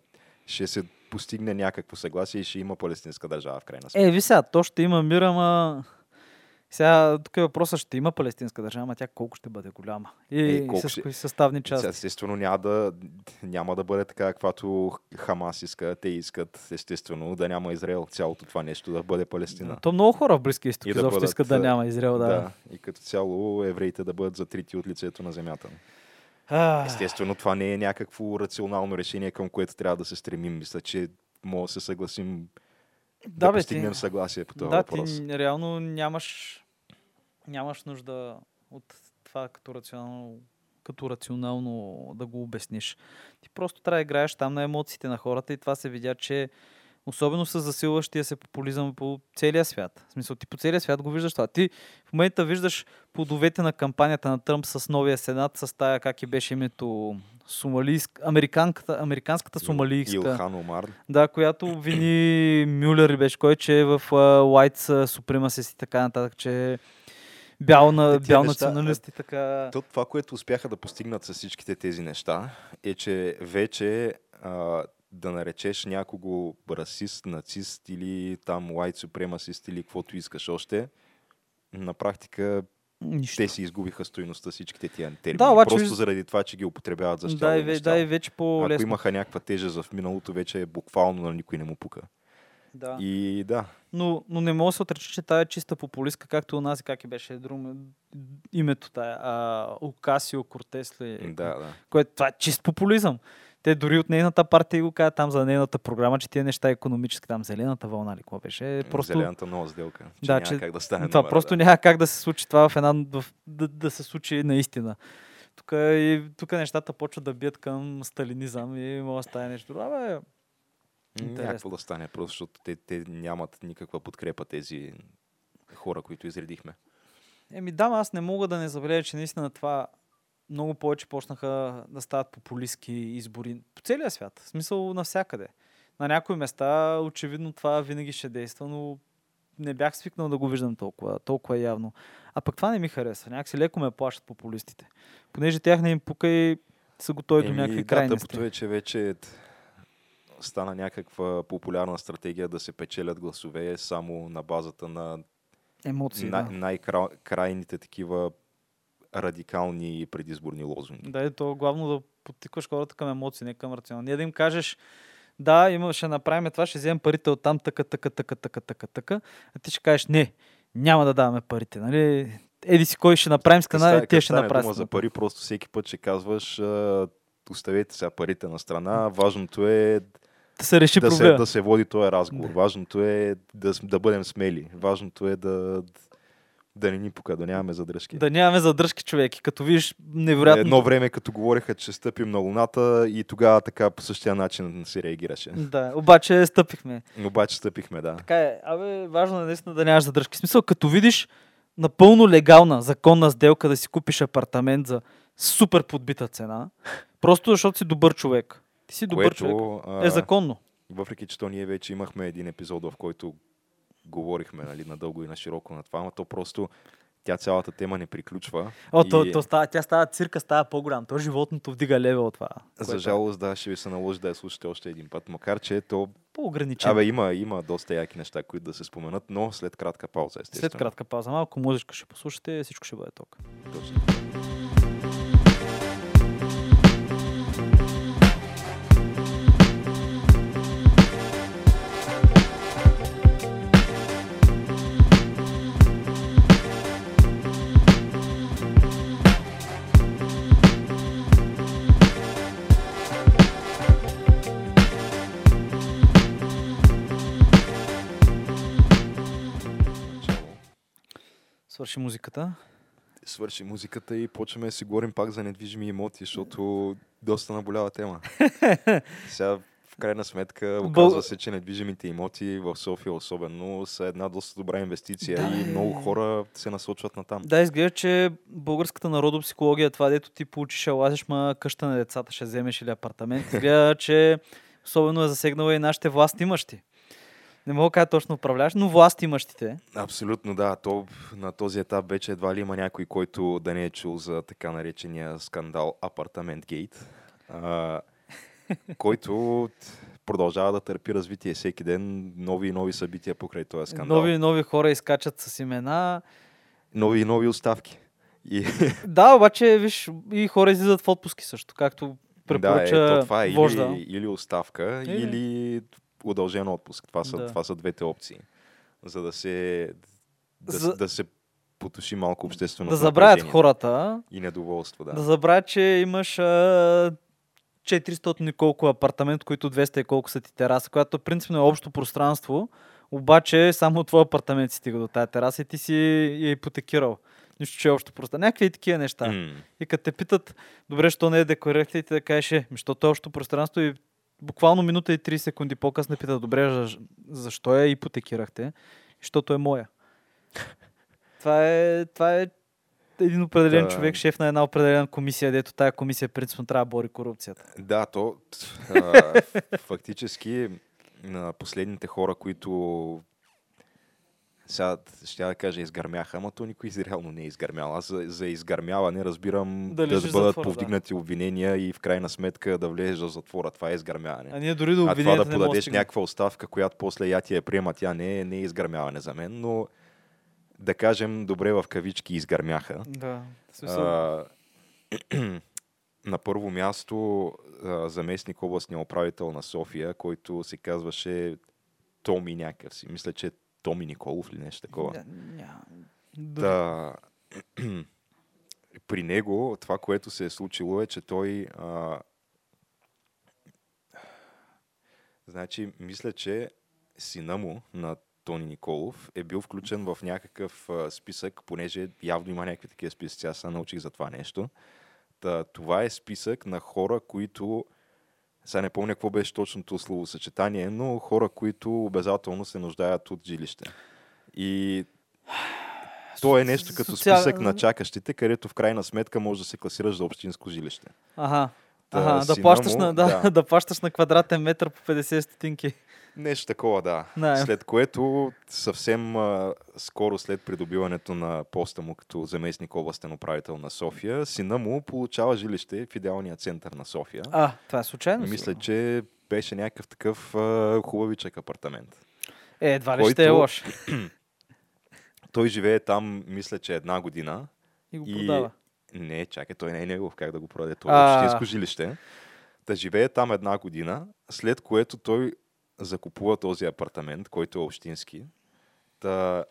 ще се постигне някакво съгласие и ще има палестинска държава в крайна сметка. Е, ви сега, то ще има мир, ама... Сега, тук е въпросът, ще има палестинска държава, ама тя колко ще бъде голяма? И Е, колко с ще- кои съставни Сега, части? естествено, няма да, няма да бъде така, каквато Хамас иска. Те искат, естествено, да няма Израел. Цялото това нещо да бъде Палестина. То много хора в Близкия изток да бъдат, искат да а, няма Израел, да. да. И като цяло евреите да бъдат затрити от лицето на земята. А, Естествено, това не е някакво рационално решение, към което трябва да се стремим. Мисля, че мога да се съгласим да, Да, бе, постигнем ти- съгласие по този да, въпрос. ти реално нямаш, нямаш нужда от това като рационално, като рационално да го обясниш. Ти просто трябва да играеш там на емоциите на хората и това се видя, че особено с засилващия се популизъм по целия свят. В смисъл, ти по целия свят го виждаш това. Ти в момента виждаш плодовете на кампанията на Тръмп с новия сенат, с тая, как и беше името, сомалийск, американката, американската сомалийска. Илхан Омар. Да, която вини Мюллер и беше кой, че е в White Supremacist и така нататък, че бял, на, бял неща, националист и така. То, това, което успяха да постигнат с всичките тези неща, е, че вече а, да наречеш някого расист, нацист или там white supremacist или каквото искаш още, на практика Нищо. те си изгубиха стоиността всичките тия термини. Да, обаче Просто заради това, че ги употребяват за Да, щяло да, и вече Ако по-лесно. имаха някаква тежест в миналото, вече е буквално на никой не му пука. Да. И да, Но, но не мога да се отрече, че тая е чиста популистка, както у нас как и беше друг, името тая. А, Окасио Кортес ли? да, да. Което това е чист популизъм. Те дори от нейната партия го казват там за нейната програма, че тия неща економически, там зелената вълна ли, какво беше. Просто... Зелената нова сделка. Че Да, няма че как да стане това номера, просто да. няма как да се случи това в една, в, да, да се случи наистина. Тук, и, тук нещата почват да бият към сталинизъм и може да стане нещо. друго. Абе, Интересно. Някакво да стане, просто защото те, те нямат никаква подкрепа тези хора, които изредихме. еми да, аз не мога да не забележа, че наистина това много повече почнаха да стават популистски избори по целия свят. В смисъл навсякъде. На някои места очевидно това винаги ще действа, но не бях свикнал да го виждам толкова, толкова явно. А пък това не ми харесва. Някакси леко ме плашат популистите. Понеже тях не им пука и са готови до Еми, някакви да, крайности. тъпото е, че вече стана някаква популярна стратегия да се печелят гласове само на базата на Емоции, най- да. най-крайните такива радикални предизборни лозунги. Да, е то главно да подтикваш хората към емоции, не към рационал. Ние да им кажеш, да, има, ще направим това, ще вземем парите от там, така, така, така, така, така, така, а ти ще кажеш, не, няма да даваме парите, нали? Еди си кой ще направим с и като ще направят. дума за пари, просто всеки път ще казваш оставете сега парите на страна, важното е Да се реши да се, да се води този разговор. Важното е да, да бъдем смели. Важното е да, да не ни пука, да нямаме задръжки. Да нямаме задръжки, човеки. Като видиш невероятно... Едно време, като говореха, че стъпим на Луната и тогава така по същия начин се реагираше. Да, обаче стъпихме. Обаче стъпихме, да. Така е. Абе, важно е наистина да нямаш задръжки. В смисъл, като видиш напълно легална, законна сделка да си купиш апартамент за супер подбита цена, просто защото си добър човек. Ти си добър човек. а, Е законно. Въпреки, че то ние вече имахме един епизод, в който говорихме нали, надълго и на широко на това, но то просто тя цялата тема не приключва. О, то, и, то става, тя става цирка, става по-голям. То животното вдига левел това. За което е жалост, да, ще ви се наложи да я слушате още един път, макар че то... По-ограничено. Абе, има, има доста яки неща, които да се споменат, но след кратка пауза, естествено. След кратка пауза, малко музичка ще послушате, всичко ще бъде ток. Точно. Свърши музиката. Свърши музиката и почваме да си говорим пак за недвижими имоти, защото доста наболява тема. Сега в крайна сметка оказва се, че недвижимите имоти в София особено са една доста добра инвестиция Да, и бе. много хора се насочват на там. Да, изглежда, че българската народопсихология е това, дето ти получиш, а лазиш, ма къща на децата ще вземеш или апартамент. Изглежда, че особено е засегнала и нашите власти имащи. Не мога да кажа точно управляваш, но власт имащите. Абсолютно да. То на този етап вече едва ли има някой, който да не е чул за така наречения скандал Апартамент Гейт, а, който продължава да търпи развитие всеки ден, нови и нови събития покрай този скандал. Нови и нови хора изкачат с имена. нови и нови оставки. И, Да, обаче, виж, и хора излизат в отпуски също, както препоръча да, е, то това е вожда. или, или оставка, Или- или удължен отпуск. Това са, Да. това са двете опции. За да се, да, За- да се потуши малко обществено да забравят хората, И недоволство, да. да забравят, че имаш а, 400 и колко апартамент, които 200 и колко са ти тераса, която принципно е общо пространство, обаче само твой апартамент си стига до тази тераса и ти си я ипотекирал. Нищо, че е общо пространство. Някакви и такива неща. М. И като те питат, добре, що не е декларирахте, и ти да кажеш, е, защото е общо пространство и буквално минута и 30 секунди по-късно питат, добре, за- защо я ипотекирахте? Защото е моя. това е, това е един определен Да. човек, шеф на една определена комисия, дето тая комисия принципно трябва да бори корупцията. Да, то а, фактически на последните хора, които сега ще да кажа изгърмяха, ама то никой реално не е изгърмял. Аз за, за изгърмяване разбирам Да да, да бъдат затвора, да. повдигнати обвинения и в крайна сметка да влезеш в затвора. Това е изгърмяване. А ние дори до А това да подадеш някаква оставка, която после я ти я приема, тя не е, не е изгърмяване за мен, но да кажем добре в кавички изгърмяха. Да, А, на първо място а, заместник областния управител на София, който се казваше Томи някакъв си. Мисля, че Томи Николов или нещо такова. Да. При него това, което се е случило е, че той а... значи, мисля, че сина му на Тони Николов е бил включен в някакъв а, списък, понеже явно има някакви такива списъци. Аз се научих за това нещо. Та, това е списък на хора, които сега не помня какво беше точното словосъчетание, но хора, които обязателно се нуждаят от жилище. И то е нещо като Социал- списък на чакащите, където в крайна сметка може да се класираш за общинско жилище. Ага. Та, Ага, да плащаш, му, на, да, да. да. плащаш на квадратен метър по 50 стотинки. Нещо такова, да. Знаем. След което съвсем а, скоро след придобиването на поста му като заместник областен управител на София, сина му получава жилище в идеалния център на София. А, това е случайно? Мисля, че беше някакъв такъв а, хубавичък апартамент. Е, едва ли който- ще е лош. Той живее там, мисля, че една година. И го И- продава. Не, чакай, той не е негов, как да го продаде. Това е общинско жилище. Да живее там една година, след което той закупува този апартамент, който е общински. Та,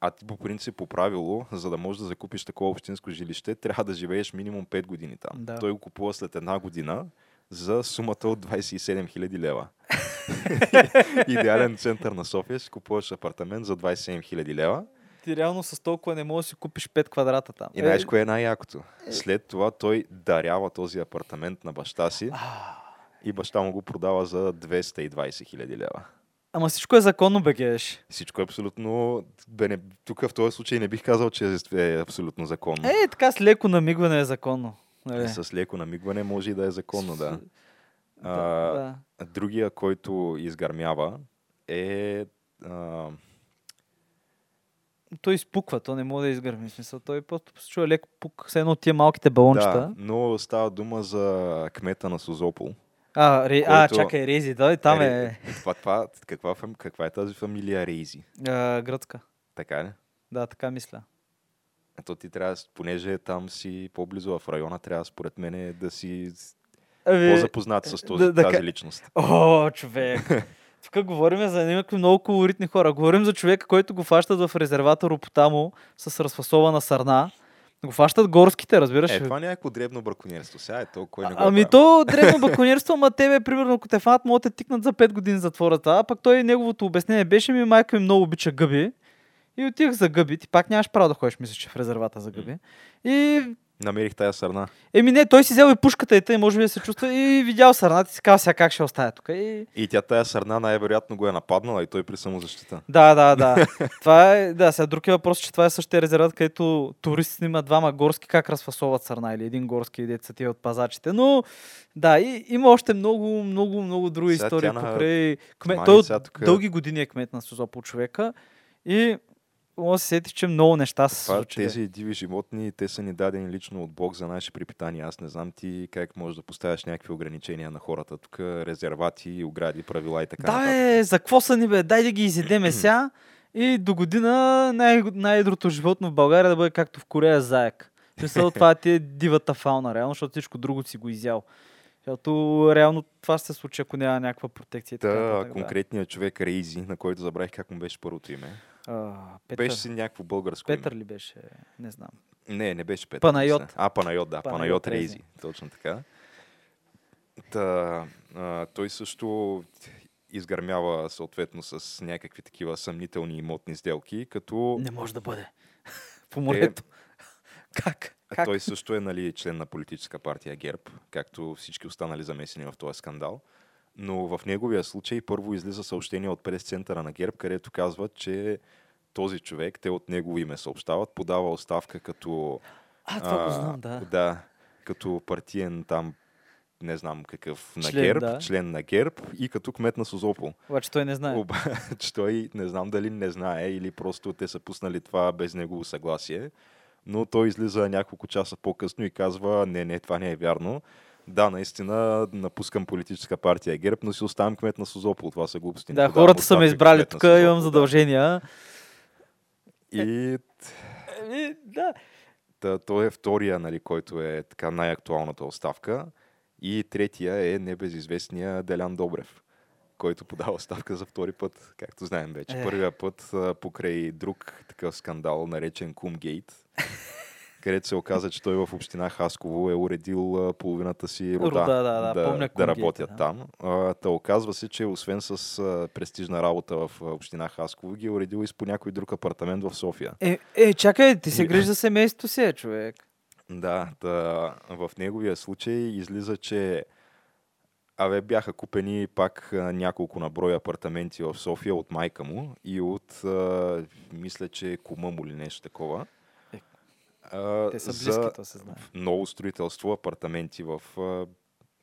а ти по принцип по правило, за да можеш да закупиш такова общинско жилище, трябва да живееш минимум 5 години там. Да. Той го купува след една година за сумата от 27 000 лева. Идеален център на София, си купуваш апартамент за 27 000 лева. Ти реално с толкова не можеш да си купиш 5 квадрата там. И знаеш кое е най-якото? След това той дарява този апартамент на баща си и баща му го продава за 220 хиляди лева. Ама всичко е законно, бегеш. Всичко е абсолютно... Бе, не, тук в този случай не бих казал, че е абсолютно законно. Е, така с леко намигване е законно. Нали? С леко намигване може и да е законно, да. Да, А, да. Другия, който изгърмява е... А, Той изпуква, то не може да изгърми. Смисъл, той просто се чува леко пук, все едно от тия малките балончета. да, но става дума за кмета на Созопол. А, ре... а, чакай, Рези, да, там Ре- е Това, това, каква, каква е тази фамилия Рейзи? а, гръцка. Така ли? Да, така мисля. Ето ти трябва, понеже там си по-близо в района, трябва според мен да си Ами, по-запознат с този, да- да тази личност. О, човек. Тук говорим за някакви много колоритни хора. Говорим за човека, който го фащат в резервата Ропотамо с разфасована сърна. Го фащат горските, разбираш Е, това е някакво дребно браконьерство. Сега е то, кой не го Ами е то древно баконерство, ама тебе, примерно, ако те фанат, могат да тикнат за 5 години затвората. А пък той неговото обяснение беше ми, майка ми много обича гъби. И отих за гъби. Ти пак нямаш право да ходиш, мисля, че в резервата за гъби. И Намерих тая сърна. Еми не, той си взел и пушката и тъй, може би да се чувства и видял сърната и си казал сега как ще остая тук. И... И тя тая сърна най-вероятно го е нападнала и той при самозащита. Да, да, да. това е, да, сега друг е въпрос, че това е същия резерват, където туристите имат двама горски, как разфасоват сърна или един горски деца ти от пазачите. Но да, и, има още много, много, много други Сега истории тя на- покрай... Кмет, той от тук- дълги години е кмет на Созопол човека и мога да се сетиш, че много неща се случили. тези диви животни, те са ни дадени лично от Бог за наши припитания. Аз не знам ти как можеш да поставяш някакви ограничения на хората. Тук резервати, огради, правила и така Да, нататък. е, за какво са ни бе? Дай да ги изедеме сега и до година най- най-едрото животно в България да бъде както в Корея заек. Мисля, това ти е дивата фауна, реално, защото всичко друго си го изял. Защото реално това се случи, ако няма някаква протекция. и така да. конкретният човек Рейзи, на който забравих как му беше първото име. А, Петър, Беше си някакво българско Петър име. ли беше? Не знам. Не, не беше Петър. Панайот. мисля. А, Панайот, да. Панайот Панайот, Рези. Рейзи. Точно така. Та, а, той също изгърмява съответно с някакви такива съмнителни имотни сделки, като Не може да бъде. По морето. Как? А Как? Той също е нали, член на политическа партия ГЕРБ, както всички останали замесени в този скандал. Но в неговия случай първо излиза съобщение от прес-центъра на ГЕРБ, където казват, че този човек, те от негово име съобщават, подава оставка като... А, това го а, знам, да. Да, като партиен там, не знам какъв, на Член, ГЕРБ, да. член на ГЕРБ и като кмет на Созопол. Обаче той не знае. Обаче той не знам дали не знае или просто те са пуснали това без негово съгласие. Но той излиза няколко часа по-късно и казва, не, не, това не е вярно. Да, наистина напускам политическа партия ГЕРБ, но си оставам кмет на Созопол. Това са глупости. Да, хората са ме избрали тук, имам задължения. И Еми, да. та, той е втория, нали, който е така най-актуалната оставка. И третия е небезизвестния Делян Добрев, който подава оставка за втори път, както знаем вече. Е. Първия път покрай друг такъв скандал, наречен Кумгейт, където се оказа, че той в община Хасково е уредил половината си рода, Рода, да, да, да, помня да работят да. там. Та оказва се, че освен с престижна работа в община Хасково, ги е уредил и с по някой друг апартамент в София. Е, е, чакай, ти се грижи за семейството си, е, човек. Да, та, в неговия случай излиза, че Абе, бяха купени пак няколко на брой апартаменти в София от майка му и от, а, мисля, че кума му или нещо такова. А, Те са за близки, то се знае. ново строителство, апартаменти в,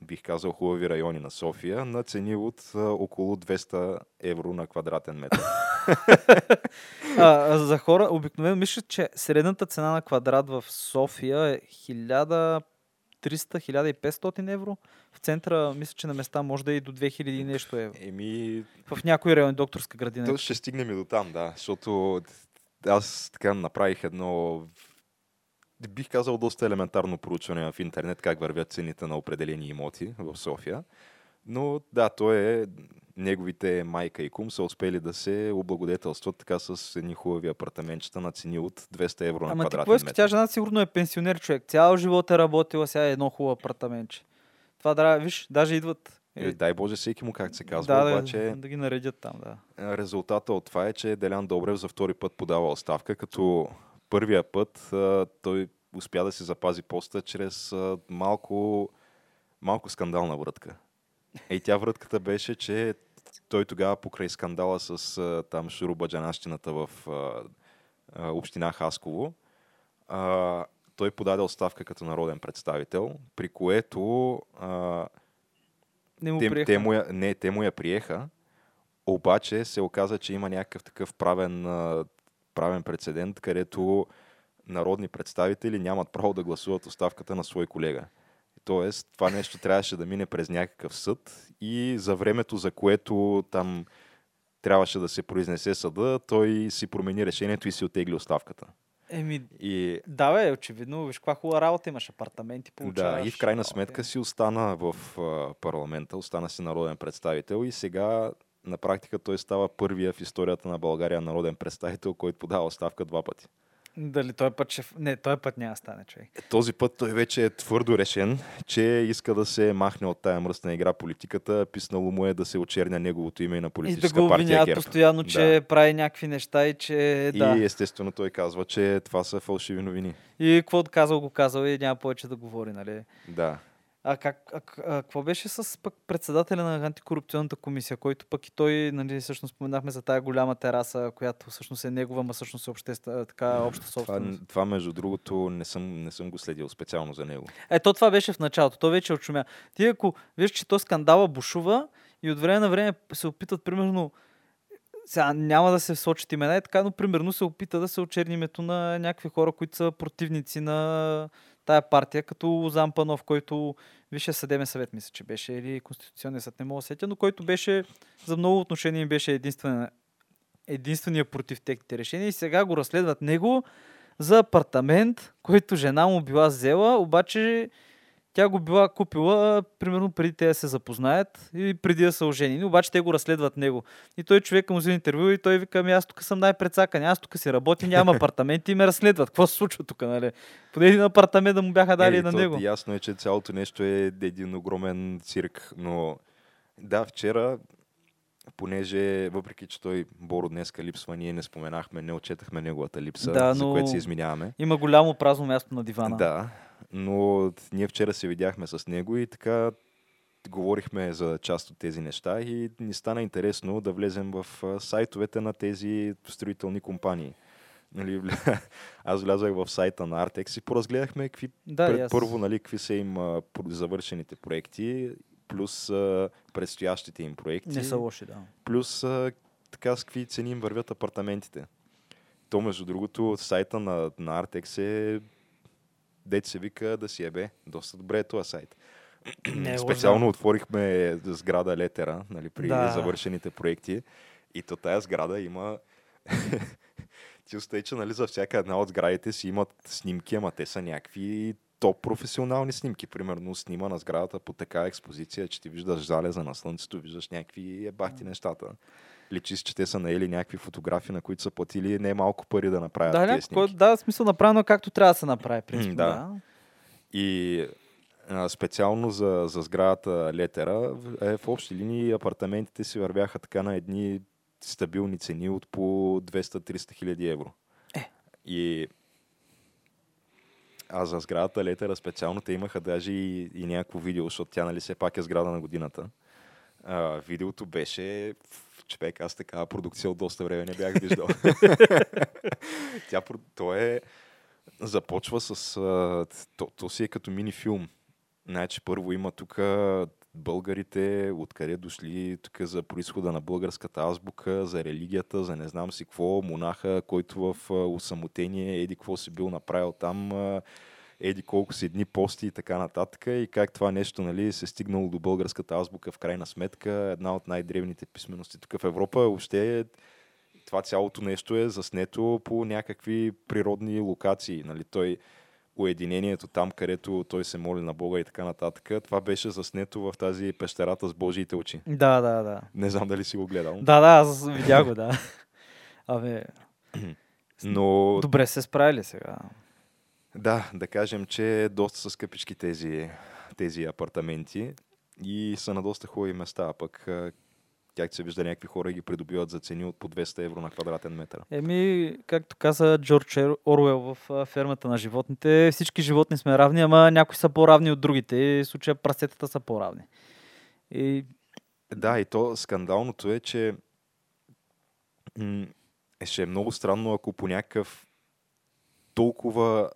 бих казал, хубави райони на София на цени от около 200 евро на квадратен метър. А, за хора, обикновено мисля, че средната цена на квадрат в София е 1300-1500 евро. В центъра, мисля, че на места може да е и до 2000 и нещо евро. Еми, В някои райони, докторска градина. То ще стигнем и до там, да. Защото аз така направих едно, бих казал, доста елементарно проучване в интернет, как вървят цените на определени имоти в София. Но да, той е, неговите майка и кум са успели да се облагодетелстват така с едни хубави апартаментчета на цени от 200 евро на Ама ти квадратен метър. Тя жена сигурно е пенсионер човек. Цял живот е работила, сега е едно хубаво апартаментче. Това да, виж, даже идват. Е, дай Боже всеки му, как се казва, да, обаче... да, да ги наредят там, да. Резултата от това е, че Делян Добрев за втори път подава оставка, като първия път а, той успя да си запази поста чрез а, малко, малко скандална врътка. И тя врътката беше, че той тогава покрай скандала с а, там шурубаджанащината в а, а, община Хасково, а, той подаде оставка като народен представител, при което а, Не му те, приеха. те, му я, не, те му я приеха, обаче се оказа, че има някакъв такъв правен, а, правен прецедент, където народни представители нямат право да гласуват оставката на свой колега. Тоест, това нещо трябваше да мине през някакъв съд и за времето, за което там трябваше да се произнесе съда, той си промени решението и си отегли оставката. Еми, И да бе, очевидно, виж каква хубава работа имаш, апартаменти получаваш. Да, и в крайна сметка си остана в парламента, остана си народен представител и сега на практика той става първия в историята на България народен представител, който подава оставка два пъти. Дали той път ще... Не, той път няма да стане, човек. Този път той вече е твърдо решен, че иска да се махне от тая мръсна игра политиката. Писнало му е да се очерня неговото име на И да политическа го партия обвиняват постоянно, че прави някакви неща и че... Да. И естествено той казва, че това са фалшиви новини. И какво казал, го казал и няма повече да говори, нали? Да. А как, а, а, какво беше с пък председателя на антикорупционната комисия, който пък и той, нали, всъщност споменахме за тая голяма тераса, която всъщност е негова, ма всъщност е общества, така обща Това, собственост. това, между другото, не съм, не съм го следил специално за него. Ето това беше в началото, той вече отшумя. Ти ако виж, че то скандала бушува и от време на време се опитат, примерно, сега няма да се сочат имена, е така, но примерно се опита да се очерни името на някакви хора, които са противници на тая партия, като Лозан Панов, който Висшия съдебен съвет, мисля, че беше, или Конституционния съд, не мога да сетя, но който беше за много отношения им беше единствен, единствения против техните решения и сега го разследват него за апартамент, който жена му била взела, обаче тя го била купила, примерно преди те да се запознаят и преди да са оженени, обаче те го разследват него. И той човек му взе интервю и той вика, ами аз тук съм най-прецакан, аз тук си работя, нямам апартаменти и ме разследват. Какво се случва тук, нали? Поне един апартамент да му бяха дали Е, на то него. Ясно е, че цялото нещо е един огромен цирк, но да, вчера, понеже въпреки, че той Боро днеска липсва, ние не споменахме, не отчетахме неговата липса, Да, за което се изминяваме. Има голямо празно място на дивана. Да, но ние вчера се видяхме с него и така говорихме за част от тези неща и ни стана интересно да влезем в сайтовете на тези строителни компании. Нали, аз влязах в сайта на Artex и поразгледахме какви, Да, пред, аз- първо нали, какви са им завършените проекти, плюс а, предстоящите им проекти, Не са лоши, да. плюс а, така с какви цени им вървят апартаментите. То, между другото, сайта на, на Artex е дете се вика да си ебе. Доста добре е този сайт. Не е Специално отворихме сграда Летера, нали, при Да. завършените проекти. И то тая сграда има... Ти остай, че нали, за всяка една от сградите си имат снимки, ама те са някакви топ професионални снимки. Примерно снима на сградата по така експозиция, че ти виждаш залеза на слънцето, виждаш някакви ебахти нещата. Личи че те са наели някакви фотографии, на които са платили не малко пари да направят Да, тези снимки. да, в смисъл направено както трябва да се направи. Принцип, да. да. И а, специално за, за сградата Летера, е, в общи линии апартаментите си вървяха така на едни стабилни цени от по 200-300 хиляди евро. Е. И а за сградата Летера специално те имаха даже и, и някакво видео, защото тя нали все пак е сграда на годината. А, видеото беше човек, аз такава продукция от доста време не бях виждал. Тя, то е започва с... То, то си е като мини филм. Значи първо има тук българите, откъде дошли тук за происхода на българската азбука, за религията, за не знам си какво, монаха, който в а, усамотение, еди какво си бил направил там, еди колко си дни пости и така нататък и как това нещо нали, се е стигнало до българската азбука в крайна сметка, една от най-древните писмености тук в Европа, въобще е това цялото нещо е заснето по някакви природни локации. Нали? Той, уединението там, където той се моли на Бога и така нататък, това беше заснето в тази пещерата с Божиите очи. Да, да, да. Не знам дали си го гледал. Да, да, аз видях го, да. Абе, Но добре се справили сега. Да, да кажем, че доста са скъпички тези, тези апартаменти и са на доста хубави места, а пък а, как се вижда, някакви хора ги придобиват за цени от по 200 евро на квадратен метър. Еми, както каза Джордж Оруел в фермата на животните, всички животни сме равни, ама някои са по-равни от другите. И в случая прасетата са по-равни. И Да, и то скандалното е, че м- е, ще е много странно, ако по някакъв толкова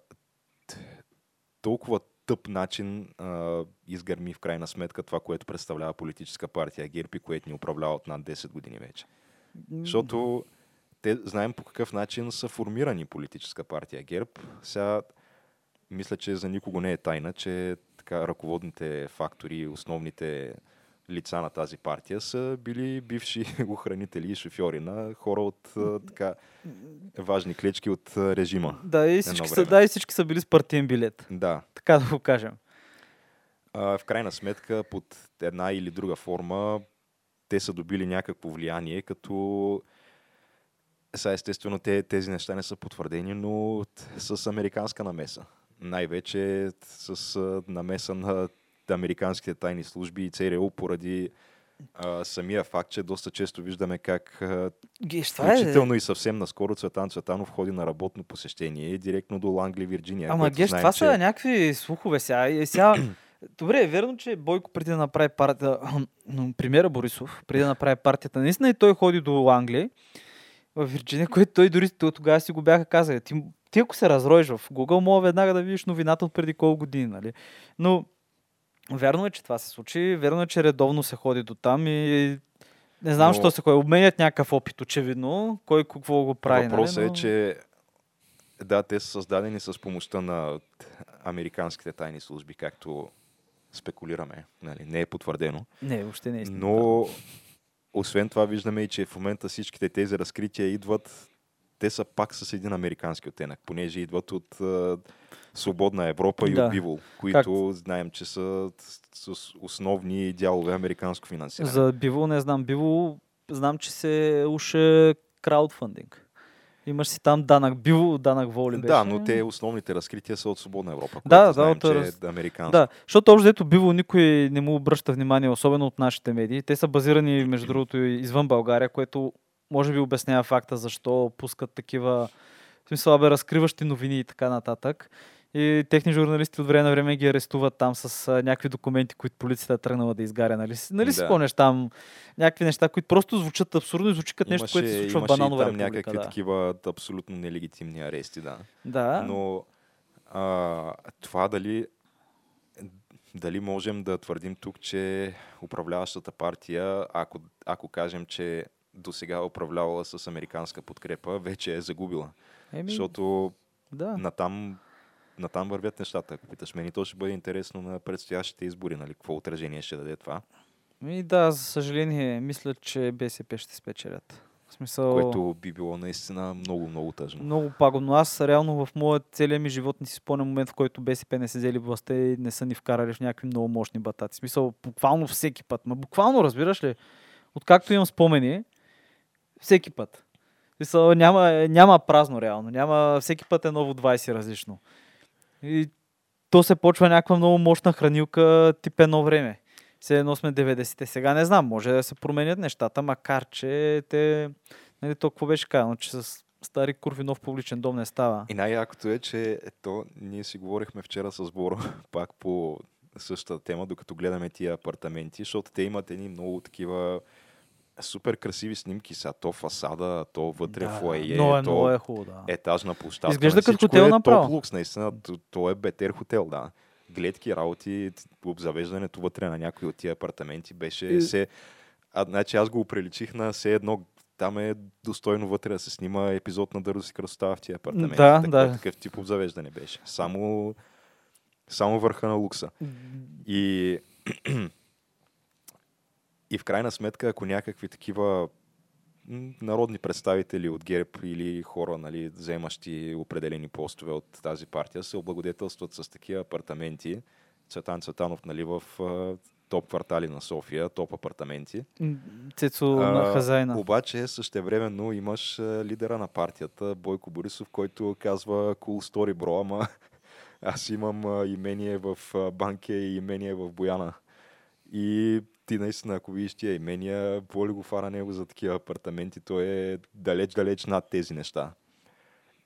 толкова тъп начин а, изгърми в крайна сметка това, което представлява политическа партия ГЕРБ и което ни управлява от над 10 години вече. Защото те знаем по какъв начин са формирани политическа партия ГЕРБ. Сега мисля, че за никого не е тайна, че така, ръководните фактори, основните лица на тази партия са били бивши охранители и шофьори на хора от така важни клечки от режима. да, и всички, са, да, и всички са били с партиен билет. Да. Така да го кажем. А, в крайна сметка, под една или друга форма, те са добили някакво влияние, като сега естествено те, тези неща не са потвърдени, но с американска намеса. Най-вече с намеса на американските тайни служби и ЦРУ поради а, самия факт, че доста често виждаме как а, е... включително и съвсем наскоро Цветан Цветанов ходи на работно посещение директно до Лангли, Вирджиния. Ама геш, това че- са някакви слухове сега. И сега... Добре, е верно, че Бойко преди да направи партията, премиера Борисов, преди да направи партията, наистина и той ходи до Англия, в Вирджиния, което той дори то- тогава си го бяха казали. Ти, ти ако се разроиш в Google, мога веднага да видиш новината от преди колко години, нали? Но вярно е, че това се случи, вярно е, че редовно се ходи до там и не знам, Но- защо се ходи. Обменят някакъв опит, очевидно, кой какво го прави. Въпросът нали? е, но- че да, те са създадени с помощта на американските тайни служби, както спекулираме. Нали? Не е потвърдено. Не, въобще не е истина. Но освен това виждаме и, че в момента всичките тези разкрития идват те са пак с един американски оттенък, понеже идват от а, свободна Европа и Да. от Бивол, които знаем, че са с, основни дялове американско финансиране. За Биво не знам. Биво знам, че се уше краудфандинг. Имаш си там данък Биво, данък Воли беше. Да, но те основните разкрития са от свободна Европа, Да, да, знаем, от че раз- е американско. Да, защото общо дето Биво никой не му обръща внимание, особено от нашите медии. Те са базирани, между другото, извън България, което може би обяснява факта защо пускат такива в смисъл, бе, разкриващи новини и така нататък. И техни журналисти от време на време ги арестуват там с а, някакви документи, които полицията е тръгнала да изгаря. Нали, си- нали си Да. спомняш там някакви неща, които просто звучат абсурдно и звучи като нещо, което се случва в Бананова там република. някакви Да. такива абсолютно нелегитимни арести, да. да. Но а, това дали, дали можем да твърдим тук, че управляващата партия, ако, ако кажем, че до сега управлявала с американска подкрепа, вече е загубила. Еми, Защото да. натам, натам вървят нещата. Ако питаш мен, то ще бъде интересно на предстоящите избори, нали? Какво отражение ще даде това. И да, за съжаление, мисля, че БСП ще спечелят. В смисъл, Което би било наистина много, много тъжно. много пагубно. Аз реално в моят целия ми живот не си спомня момент, в който БСП не се взели властта и не са ни вкарали в някакви много мощни батати. В смисъл, буквално всеки път. Ма буквално, разбираш ли? Откакто имам спомени, всеки път. Няма, няма празно реално. Няма, всеки път е ново 20 различно. И то се почва някаква много мощна хранилка тип едно време. Все едно сме 90-те. Сега не знам, може да се променят нещата, макар че те, нали, то какво беше казано, че с стари курви нов публичен дом не става. И най-якото е, че ето, ние си говорихме вчера с Боро, пак по същата тема, докато гледаме тия апартаменти, защото те имат едни много такива супер красиви снимки са. То фасада, то вътре да, фойе, много е, то много е хубаво, да. етажна площадка. Изглежда като Всичко хотел е направо. топ лукс, наистина. То, то е бетер хотел, да. Гледки, работи, обзавеждането вътре на някои от тия апартаменти беше И- се... А, значи аз го приличих на все едно там е достойно вътре да се снима епизод на Дързо си красота в тия апартаменти. Да, такъв, да. такъв тип обзавеждане беше. Само, само върха на лукса. И, и в крайна сметка, ако някакви такива народни представители от ГЕРБ или хора, нали, вземащи определени постове от тази партия, се облагодетелстват с такива апартаменти. Цветан Цветанов, нали, в топ квартали на София, топ апартаменти. Цецо на хазайна. Обаче същевременно имаш лидера на партията, Бойко Борисов, който казва cool story, бро, ама аз имам имение в Банке и имение в Бояна. И ти наистина, ако видиш тия имения, воли го фара него за такива апартаменти, той е далеч-далеч над тези неща.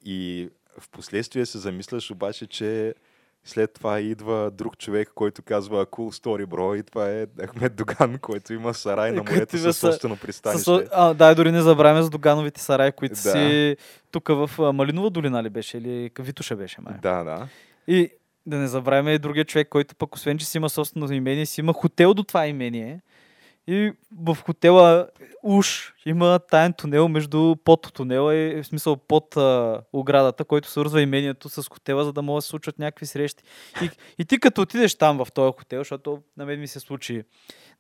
И в последствие се замисляш обаче, че след това идва друг човек, който казва cool story, бро, и това е Ахмед Доган, който има сарай на Който морето със собствено пристанище. С, а, да, дори не забравяме за Догановите сараи, които Да. си тук в Малинова долина ли беше или Витуша беше май. Да, да. И да не забравяме и другия човек, който пък освен, че си има собствено имение, си има хотел до това имение. И в хотела уж има таен тунел между под тунела и в смисъл под а, оградата, който свързва имението с хотела, за да могат да се случват някакви срещи. И, и ти като отидеш там в този хотел, защото на мен ми се случи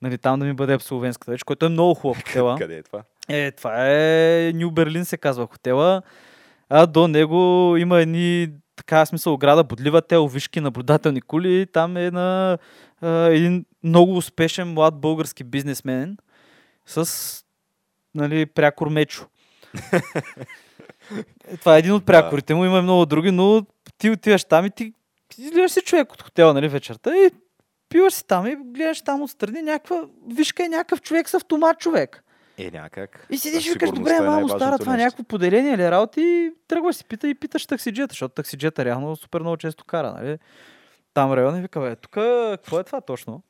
нали, там да ми бъде абсолвенската вече, който е много хубав хотела. Къде е това? Е, това е Нью Берлин се казва хотела. А до него има едни така смисъл ограда, бодлива тел, вишки, наблюдателни кули. Там е на а, един много успешен млад български бизнесмен с нали, прякор Мечо. Е, Това е един от прякорите му, има и много други, но ти отиваш там и ти изгледаш си човек от хотела нали, вечерта и пиваш си там и гледаш там отстрани някаква вишка и някакъв човек с автомат човек. Е, някак. И седиш и викаш, добре, е мамо, стара, това е някакво поделение или работа и тръгваш си пита и питаш таксиджията, защото таксиджията реално супер много често кара, нали? Там в района и вика, бе, тук какво е това точно?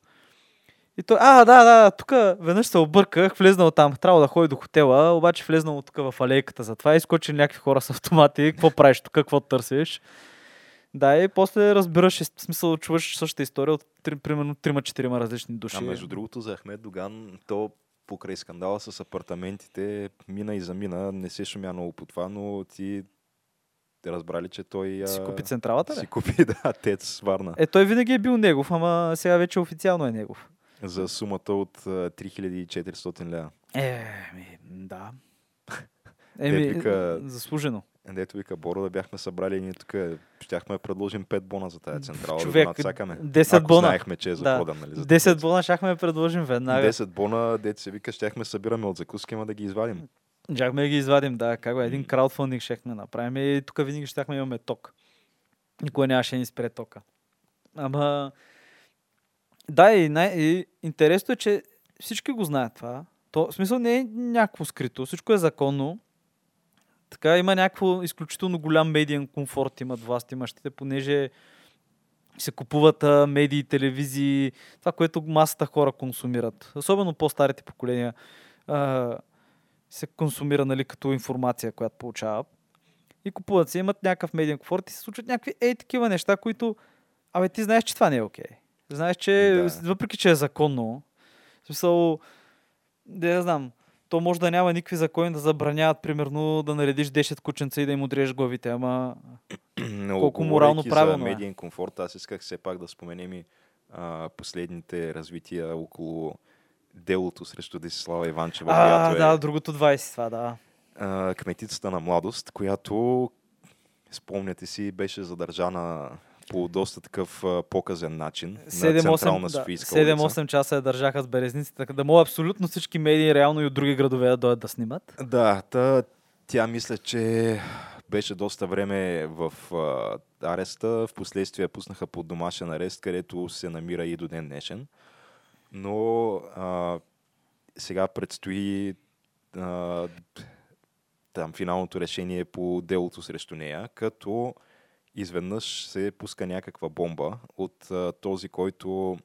И той, а, да, да, тук веднъж се обърках, влезнал там, трябва да ходи до хотела, обаче влезнал тук в алейката за това и скочили някакви хора с автомати, какво правиш тук, какво търсиш? Да, и после разбираш, в смисъл, чуваш същата история от три, примерно 3-4 различни души. А между другото за Ахмед Доган, то покрай скандала с апартаментите мина и замина. Не се шумя много по това, но ти разбрали, че той Си купи централата, си ли? купи да, тец Варна Е, той винаги е бил негов, ама сега вече официално е негов. за сумата от а, 3400 лева. Е, ми, да. Еми, вика- заслужено. Дето вика Боро да бяхме събрали ние тук щяхме да предложим 5 бона за тази централа. Човек, да го надцакаме. 10 Ако бона. знаехме, че е за Да. продан, нали? За 10 бона щяхме да предложим веднага. 10 бона, дето се вика, щяхме събираме от закуски, ама да ги извадим. Щяхме да ги извадим, да. Как бе, един краудфандинг щяхме направим и тук винаги щяхме имаме ток. Никой нямаше ни спре тока. Ама... Да, и, най- и интересно е, че всички го знаят това. То, в смисъл не е някакво скрито, всичко е законно. Така има някакво изключително голям медиен комфорт имат власт имащите, понеже се купуват а, медии, телевизии, това, което масата хора консумират. Особено по-старите поколения а, се консумира нали, като информация, която получава. И купуват се, имат някакъв медиен комфорт и се случват някакви ей такива неща, които... Абе, ти знаеш, че това не е окей. Знаеш, че Да. въпреки, че е законно, в смисъл, да я знам, то може да няма никакви закони да забраняват, примерно, да наредиш 10 кученца и да им отрежеш главите, ама Но Колко морално правилно за е. медиен комфорт, аз исках все пак да споменем и а, последните развития около делото срещу Десислава Иванчева, А, която да, е другото 20, това, да. а, кметицата на младост, която, спомняте си, беше задържана по доста такъв показен начин на 7-8, Централна да, Софийска улица. 7-8 часа я държаха с белезници, така да могат абсолютно всички медии, реално и от други градове да дойдат да снимат. Да, та, тя мисля, че беше доста време в а, ареста. В последствие я пуснаха под домашен арест, където се намира и до ден днешен. Но а, сега предстои а, там финалното решение по делото срещу нея, като изведнъж се пуска някаква бомба от а, този, който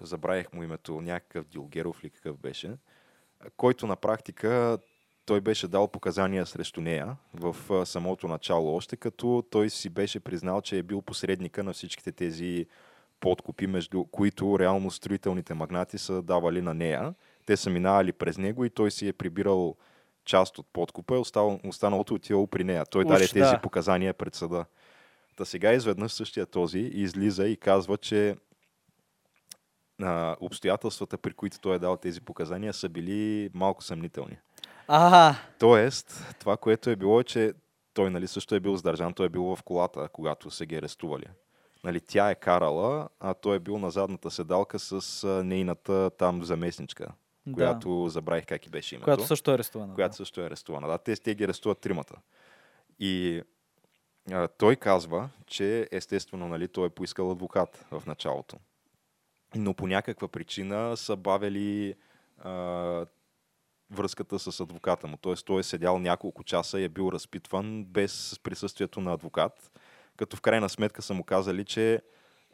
забравих му името, някакъв Дилгеров ли какъв беше, който на практика той беше дал показания срещу нея в самото начало, още като той си беше признал, че е бил посредника на всичките тези подкупи, между които реално строителните магнати са давали на нея. Те са минавали през него и той си е прибирал част от подкупа и остал- останалото отивало при нея. Той Уж, даде тези да. показания пред съда. Та сега изведнъж същия този излиза и казва, че а, обстоятелствата, при които той е дал тези показания, са били малко съмнителни. А, Тоест, това, което е било, е, че той нали, също е бил задържан, той е бил в колата, когато са ги арестували. Нали, тя е карала, а той е бил на задната седалка с нейната там заместничка, да. която забравих как и беше името Която също е арестувана. която също е арестувана. Да, те, те ги арестуват тримата. И а, той казва, че естествено нали, той е поискал адвокат в началото. Но по някаква причина са бавили а, връзката с адвоката му. Тоест той е седял няколко часа и е бил разпитван без присъствието на адвокат, като в крайна сметка са му казали, че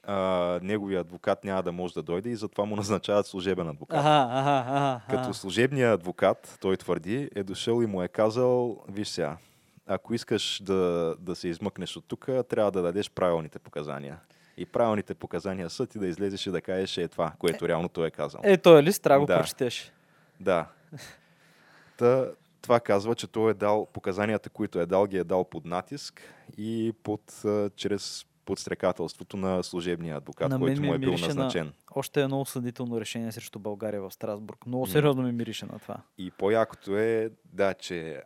а, неговия адвокат няма да може да дойде и затова му назначават служебен адвокат. Ага, ага, ага. Като служебният адвокат, той твърди, е дошъл и му е казал, виж сега, ако искаш да, да се измъкнеш от тук, трябва да дадеш правилните показания. И правилните показания са ти да излезеш и да кажеш е това, което реално той е казал. Е, той лист трябва да го Да. прочетеш. Да. Та, това казва, че той е дал показанията, които е дал, ги е дал под натиск и под, чрез подстрекателството на служебния адвокат, На който му е бил мирише на- назначен. Още едно осъдително решение срещу България в Страсбург. Много сериозно ми мирише на това. И по-якото е, да, че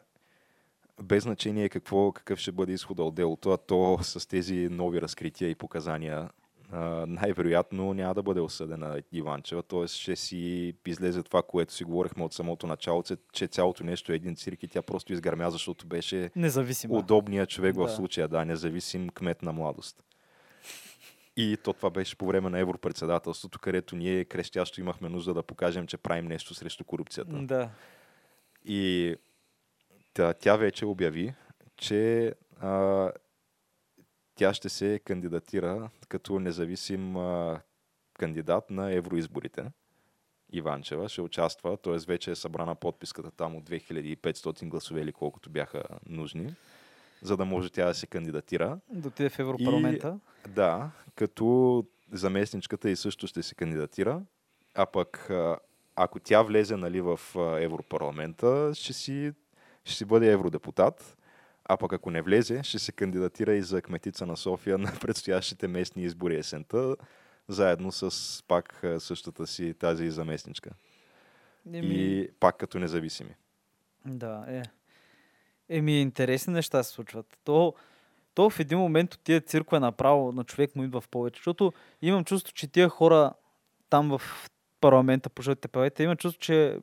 без значение какво, какъв ще бъде изхода от делото, а то с тези нови разкрития и показания най-вероятно няма да бъде осъдена Иванчева, т.е. ще си излезе това, което си говорихме от самото начало, че- цялото нещо е един цирк и тя просто изгърмя, защото беше Независимо. удобният човек в Да. случая, да, независим кмет на младост. И то това беше по време на Европредседателството, където ние крещящо имахме нужда да покажем, че правим нещо срещу корупцията. Да. И тя, тя вече обяви, че а, тя ще се кандидатира като независим а, кандидат на евроизборите. Иванчева ще участва, т.е. вече е събрана подписката там от 2500 гласове или колкото бяха нужни, за да може тя да се кандидатира. Да отиде в Европарламента. Да, като заместничката и също ще се кандидатира, а пък ако тя влезе нали, в Европарламента, ще си, ще си бъде евродепутат, а пък ако не влезе, ще се кандидатира и за кметица на София на предстоящите местни избори есента, заедно с пак същата си тази заместничка. Еми, И пак като независими. Да, е. Еми, интересни неща се случват. То, то в един момент от тия циркове направо на човек му идва в повече, защото имам чувство, че тия хора там в парламента по жълтите павета, имам чувство, че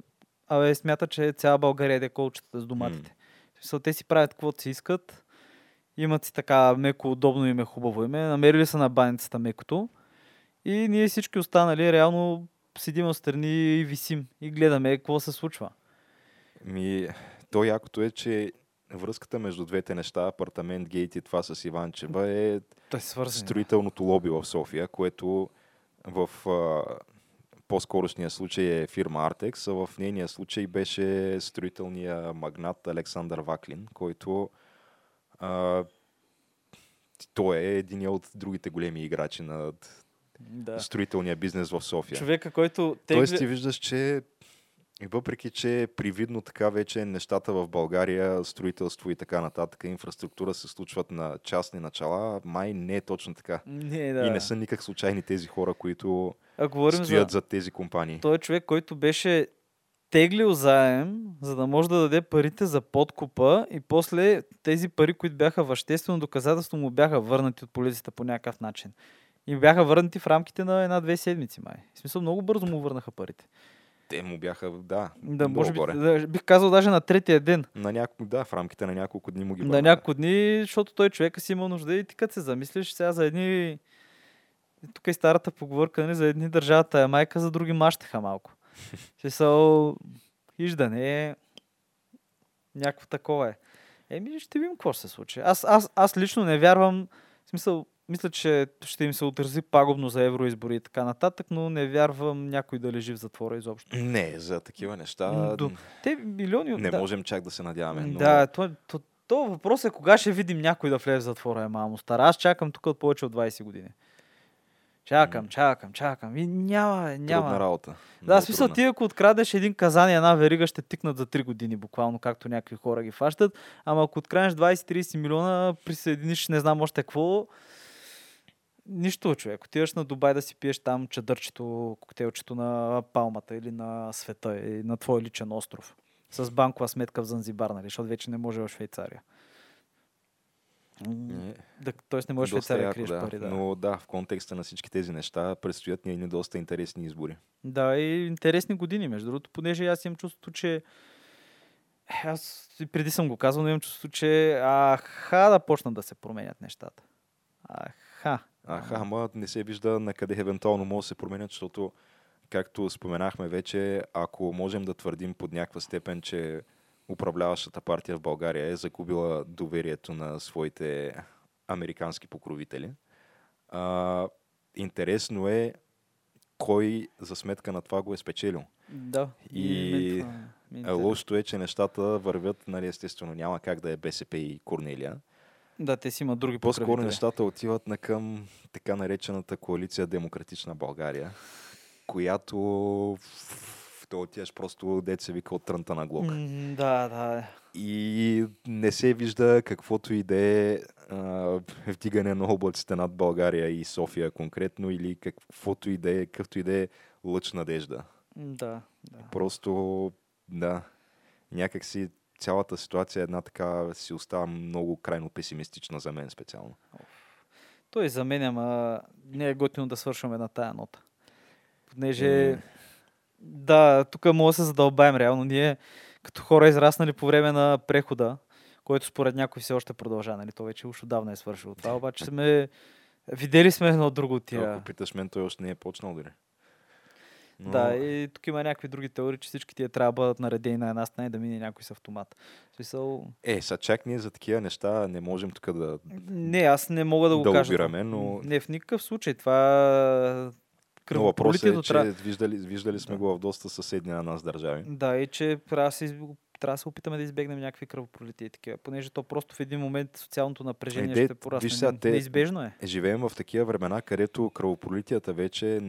абе, смята, че цяла България е колчета с доматите. Mm. те си правят каквото си искат, имат си така меко, удобно име, хубаво име, намерили са на баницата мекото и ние всички останали реално седим отстрани и висим и гледаме какво се случва. Ми, то якото е, че връзката между двете неща, апартамент гейт и това с Иванчева е, е строителното лоби в София, което в а, по-скорошния случай е фирма Артекс, а в нейния случай беше строителния магнат Александър Ваклин, който а, той е един от другите големи играчи на да. строителния бизнес в София. Човека, който... Тоест ти виждаш, че и въпреки, че е привидно така вече нещата в България, строителство и така нататък, инфраструктура се случват на частни начала, май не е точно така. Не, да. И не са никак случайни тези хора, които а стоят за, за тези компании. Той е човек, който беше теглил заем, за да може да даде парите за подкупа и после тези пари, които бяха веществено доказателство, му бяха върнати от полицията по някакъв начин. И бяха върнати в рамките на една-две седмици, май. В смисъл, много бързо му върнаха парите. Те му бяха, да. Да, може би, да, бих казал даже на третия ден. На няко, да, в рамките на няколко дни му ги На няколко дни, защото той човека си има нужда и ти като се замислиш сега за едни... Тук е старата поговорка, нали, за едни държавата е майка, за други мащеха малко. Смисъл, хиждане е някакво такова е. Еми, ще видим какво ще се случи. Аз, аз, аз лично не вярвам, в смисъл, мисля, че ще им се отрази пагубно за евроизбори и така нататък, но не вярвам някой да лежи в затвора изобщо. Не, за такива неща. До... Те милиони. Не да. можем чак да се надяваме. Но... Да, то, то, то въпрос е кога ще видим някой да влезе в затвора, е мамо стара. Аз чакам тук от повече от 20 години. Чакам, чакам, чакам. И няма, няма. Трудна работа. Да, смисъл, ти ако открадеш един казан и една верига, ще тикнат за 3 години, буквално, както някакви хора ги фащат. Ама ако открадеш 20-30 милиона, присъединиш не знам още какво, нищо, човек. Отиваш на Дубай да си пиеш там чадърчето, коктейлчето на Палмата или на света, или на твой личен остров. С банкова сметка в Занзибар, нали? Защото вече не може в Швейцария. Не, да, тоест не можеш в Швейцария да криеш да. пари. Да. Но да, в контекста на всички тези неща предстоят ни едни доста интересни избори. Да, и интересни години, между другото, понеже аз имам чувството, че е, аз преди съм го казвал, но имам чувство, че аха да почнат да се променят нещата. Аха. Аха, ама не се вижда на къде евентуално може да се променят, защото, както споменахме вече, ако можем да твърдим под някаква степен, че управляващата партия в България е загубила доверието на своите американски покровители, а, интересно е кой за сметка на това го е спечелил. Да. И лошото е, че нещата вървят, нали, естествено няма как да е БСП и Корнелия. Да, те си имат други По-скоро нещата отиват на към така наречената коалиция Демократична България, която то отиваш просто деца вика от трънта на глок. Mm, да, да. И не се вижда каквото и да е вдигане на облаците над България и София конкретно или каквото и да е, какъвто и да е лъч надежда. Да, да. Просто, да, някак си цялата ситуация е една така си остава много крайно песимистична за мен специално. Той за мен, ама не е готино да свършваме на тая нота. Понеже, е... да, тук може да се задълбаем реално. Ние, като хора израснали по време на прехода, който според някой все още продължава, нали? То вече уж отдавна е свършило това, обаче сме видели сме едно друго тия. Ако питаш мен, той още не е почнал дори. Но... Да, и тук има някакви други теории, че всички тия трябва да бъдат наредени на една стена и да мине някой с автомат. Смисъл... Е, са чак ние за такива неща не можем тук да. Не, аз не мога да го да кажа. Убираме, но... Не, в никакъв случай. Това но въпросът е, че трябва... виждали, виждали сме да. го в доста съседни на нас държави. Да, и че трябва да се, трябва да се опитаме да избегнем някакви кръвопролития такива, понеже то просто в един момент социалното напрежение е, ще порасне. Виж сега, те, Неизбежно е. Живеем в такива времена, където кръвопролитията вече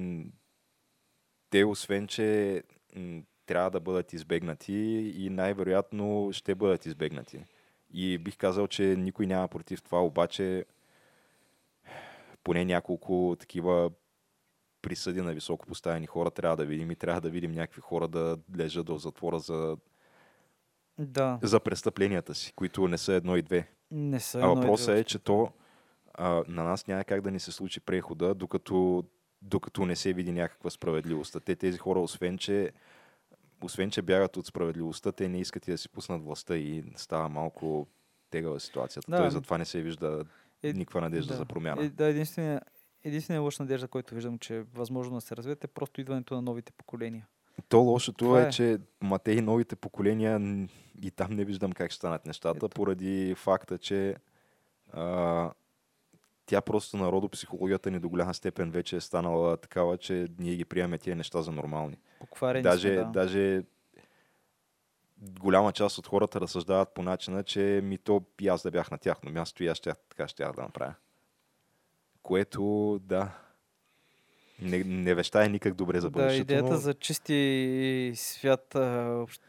те, освен че м- трябва да бъдат избегнати и най-вероятно ще бъдат избегнати. И бих казал, че никой няма против това, обаче поне няколко такива присъди на високо поставени хора трябва да видим и трябва да видим някакви хора да лежат в затвора за Да, за престъпленията си, които не са едно и две. не са. А въпросът е, че то а, на нас няма как да ни се случи прехода, докато, докато не се види някаква справедливост. Те тези хора, освен че, освен че бягат от справедливостта, те не искат и да си пуснат властта и става малко тегава ситуацията. Да, Той ами- затова не се вижда Е, никаква надежда да. за промяна. Е, да, единствения, единствения лош надежда, който виждам, че е възможно да се развият, е просто идването на новите поколения. То лошото е, е. че ма те и новите поколения и там не виждам как ще станат нещата, Ето. поради факта, че а, тя просто народопсихологията ни до голяма степен вече е станала такава, че ние ги приемаме тия неща за нормални. Покварени Даже, сме, да. даже голяма част от хората разсъждават по начина, че ми то и аз да бях на тяхно място и аз ще, така ще да направя. Което, да, не, не вещае никак добре за Да, бъдещето. идеята но... за чисти свят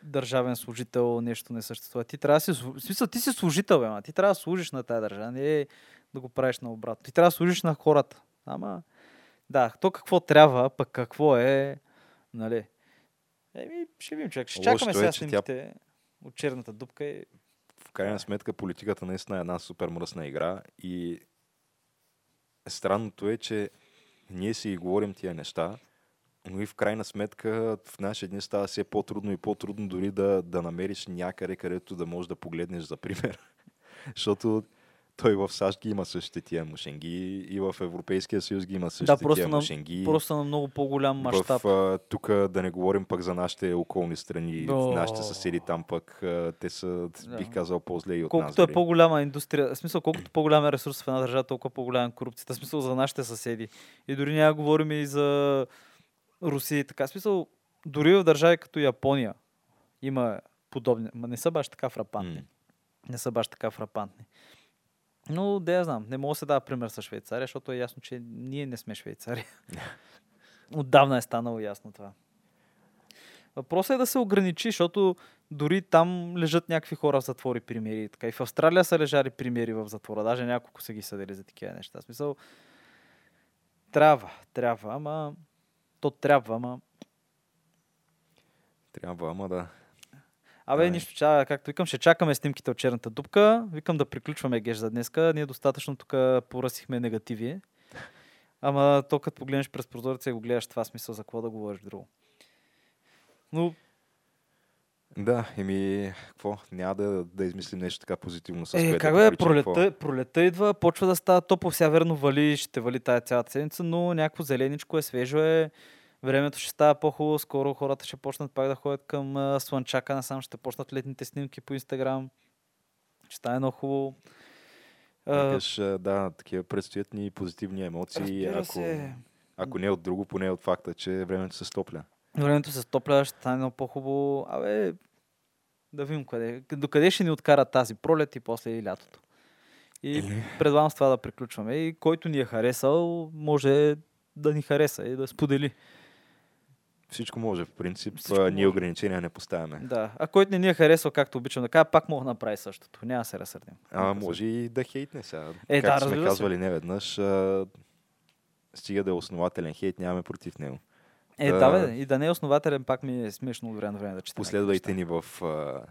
държавен служител нещо не съществува. Ти трябва да си, в смисъл, ти си служител, бе, ма. ти трябва да служиш на тази държава, не е да го правиш на обратно. Ти трябва да служиш на хората. Ама, да, то какво трябва, пък какво е, нали. Еми, ще видим, човек. Ще Лошото чакаме е, сега тя- снимките от черната дупка и в крайна сметка политиката наистина е една супер мръсна игра и странното е, че ние си говорим тия неща, но и в крайна сметка в наши дни става все по-трудно и по-трудно дори да, да намериш някъде, където да можеш да погледнеш за пример. Защото той в САЩ ги има същите тия мушенги и в Европейския съюз ги има същите просто тия на- мушенги. просто на много по-голям мащаб. Тук да не говорим пък за нашите околни страни, О. нашите съседи там пък, а, те са, Да. бих казал, по-зле и от нас. Колкото е дори. по-голяма индустрия, в смисъл, колкото по-голям е ресурс в една държава, толкова по-голяма е корупцията. В смисъл за нашите съседи. И дори няма да говорим и за Русия и така. В смисъл, дори в държави като Япония има подобни, ма не са баш така фрапантни. М. Не са баш така фрапантни. Но, да я знам, не мога да се дава пример с Швейцария, защото е ясно, че ние не сме Швейцария. Отдавна е станало ясно това. Въпросът е да се ограничи, защото дори там лежат някакви хора в затвори примери. Така. И в Австралия са лежали примери в затвора. Даже няколко са ги съдили за такива неща. В смисъл, трябва, трябва, ама то трябва, ама... Трябва, ама да. Абе, е. нищо, ча, както викам, ще чакаме снимките от черната дупка. Викам да приключваме геш за днеска. Ние достатъчно тук поръсихме негативи. Ама то като погледнеш през прозореца и го гледаш това смисъл за какво да говориш друго. Но Да, еми, какво? Няма да, да измислим нещо така позитивно с Е, как да бе, пролета, пролета идва, почва да става топло. Сега верно вали, ще вали тая цялата седмица, но някакво зеленичко е, свежо е. Времето ще става по-хубаво, скоро хората ще почнат пак да ходят към а, Слънчака, насам ще почнат летните снимки по Инстаграм. Ще стане много хубаво. Викаш, да, такива предстоят ни позитивни емоции, ако, ако не от друго, поне от факта, че времето се стопля. времето се стопля, ще стане много по-хубаво. Абе, да видим къде, докъде ще ни откара тази пролет и после и лятото. И Или- предлагам с това да приключваме. И който ни е харесал, може да ни хареса и да сподели. Всичко може, в принцип. Всичко ние може. ограничения не поставяме. Да. А който не ни е харесал, както обичам да кажа, пак мога да направи същото. Няма да се разсърдим. А, да се може и да хейтне сега. Е, да, Както сме разбира се. казвали не веднъж, а, стига да е основателен хейт, нямаме против него. Е, Да. да, бе, и да не е основателен, пак ми е смешно от време на време да чета. Последвайте ни в а,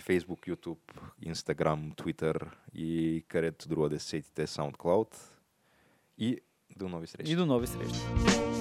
Facebook, YouTube, Instagram, Twitter и където друга да се сетите SoundCloud. И до нови срещи. И до нови срещи.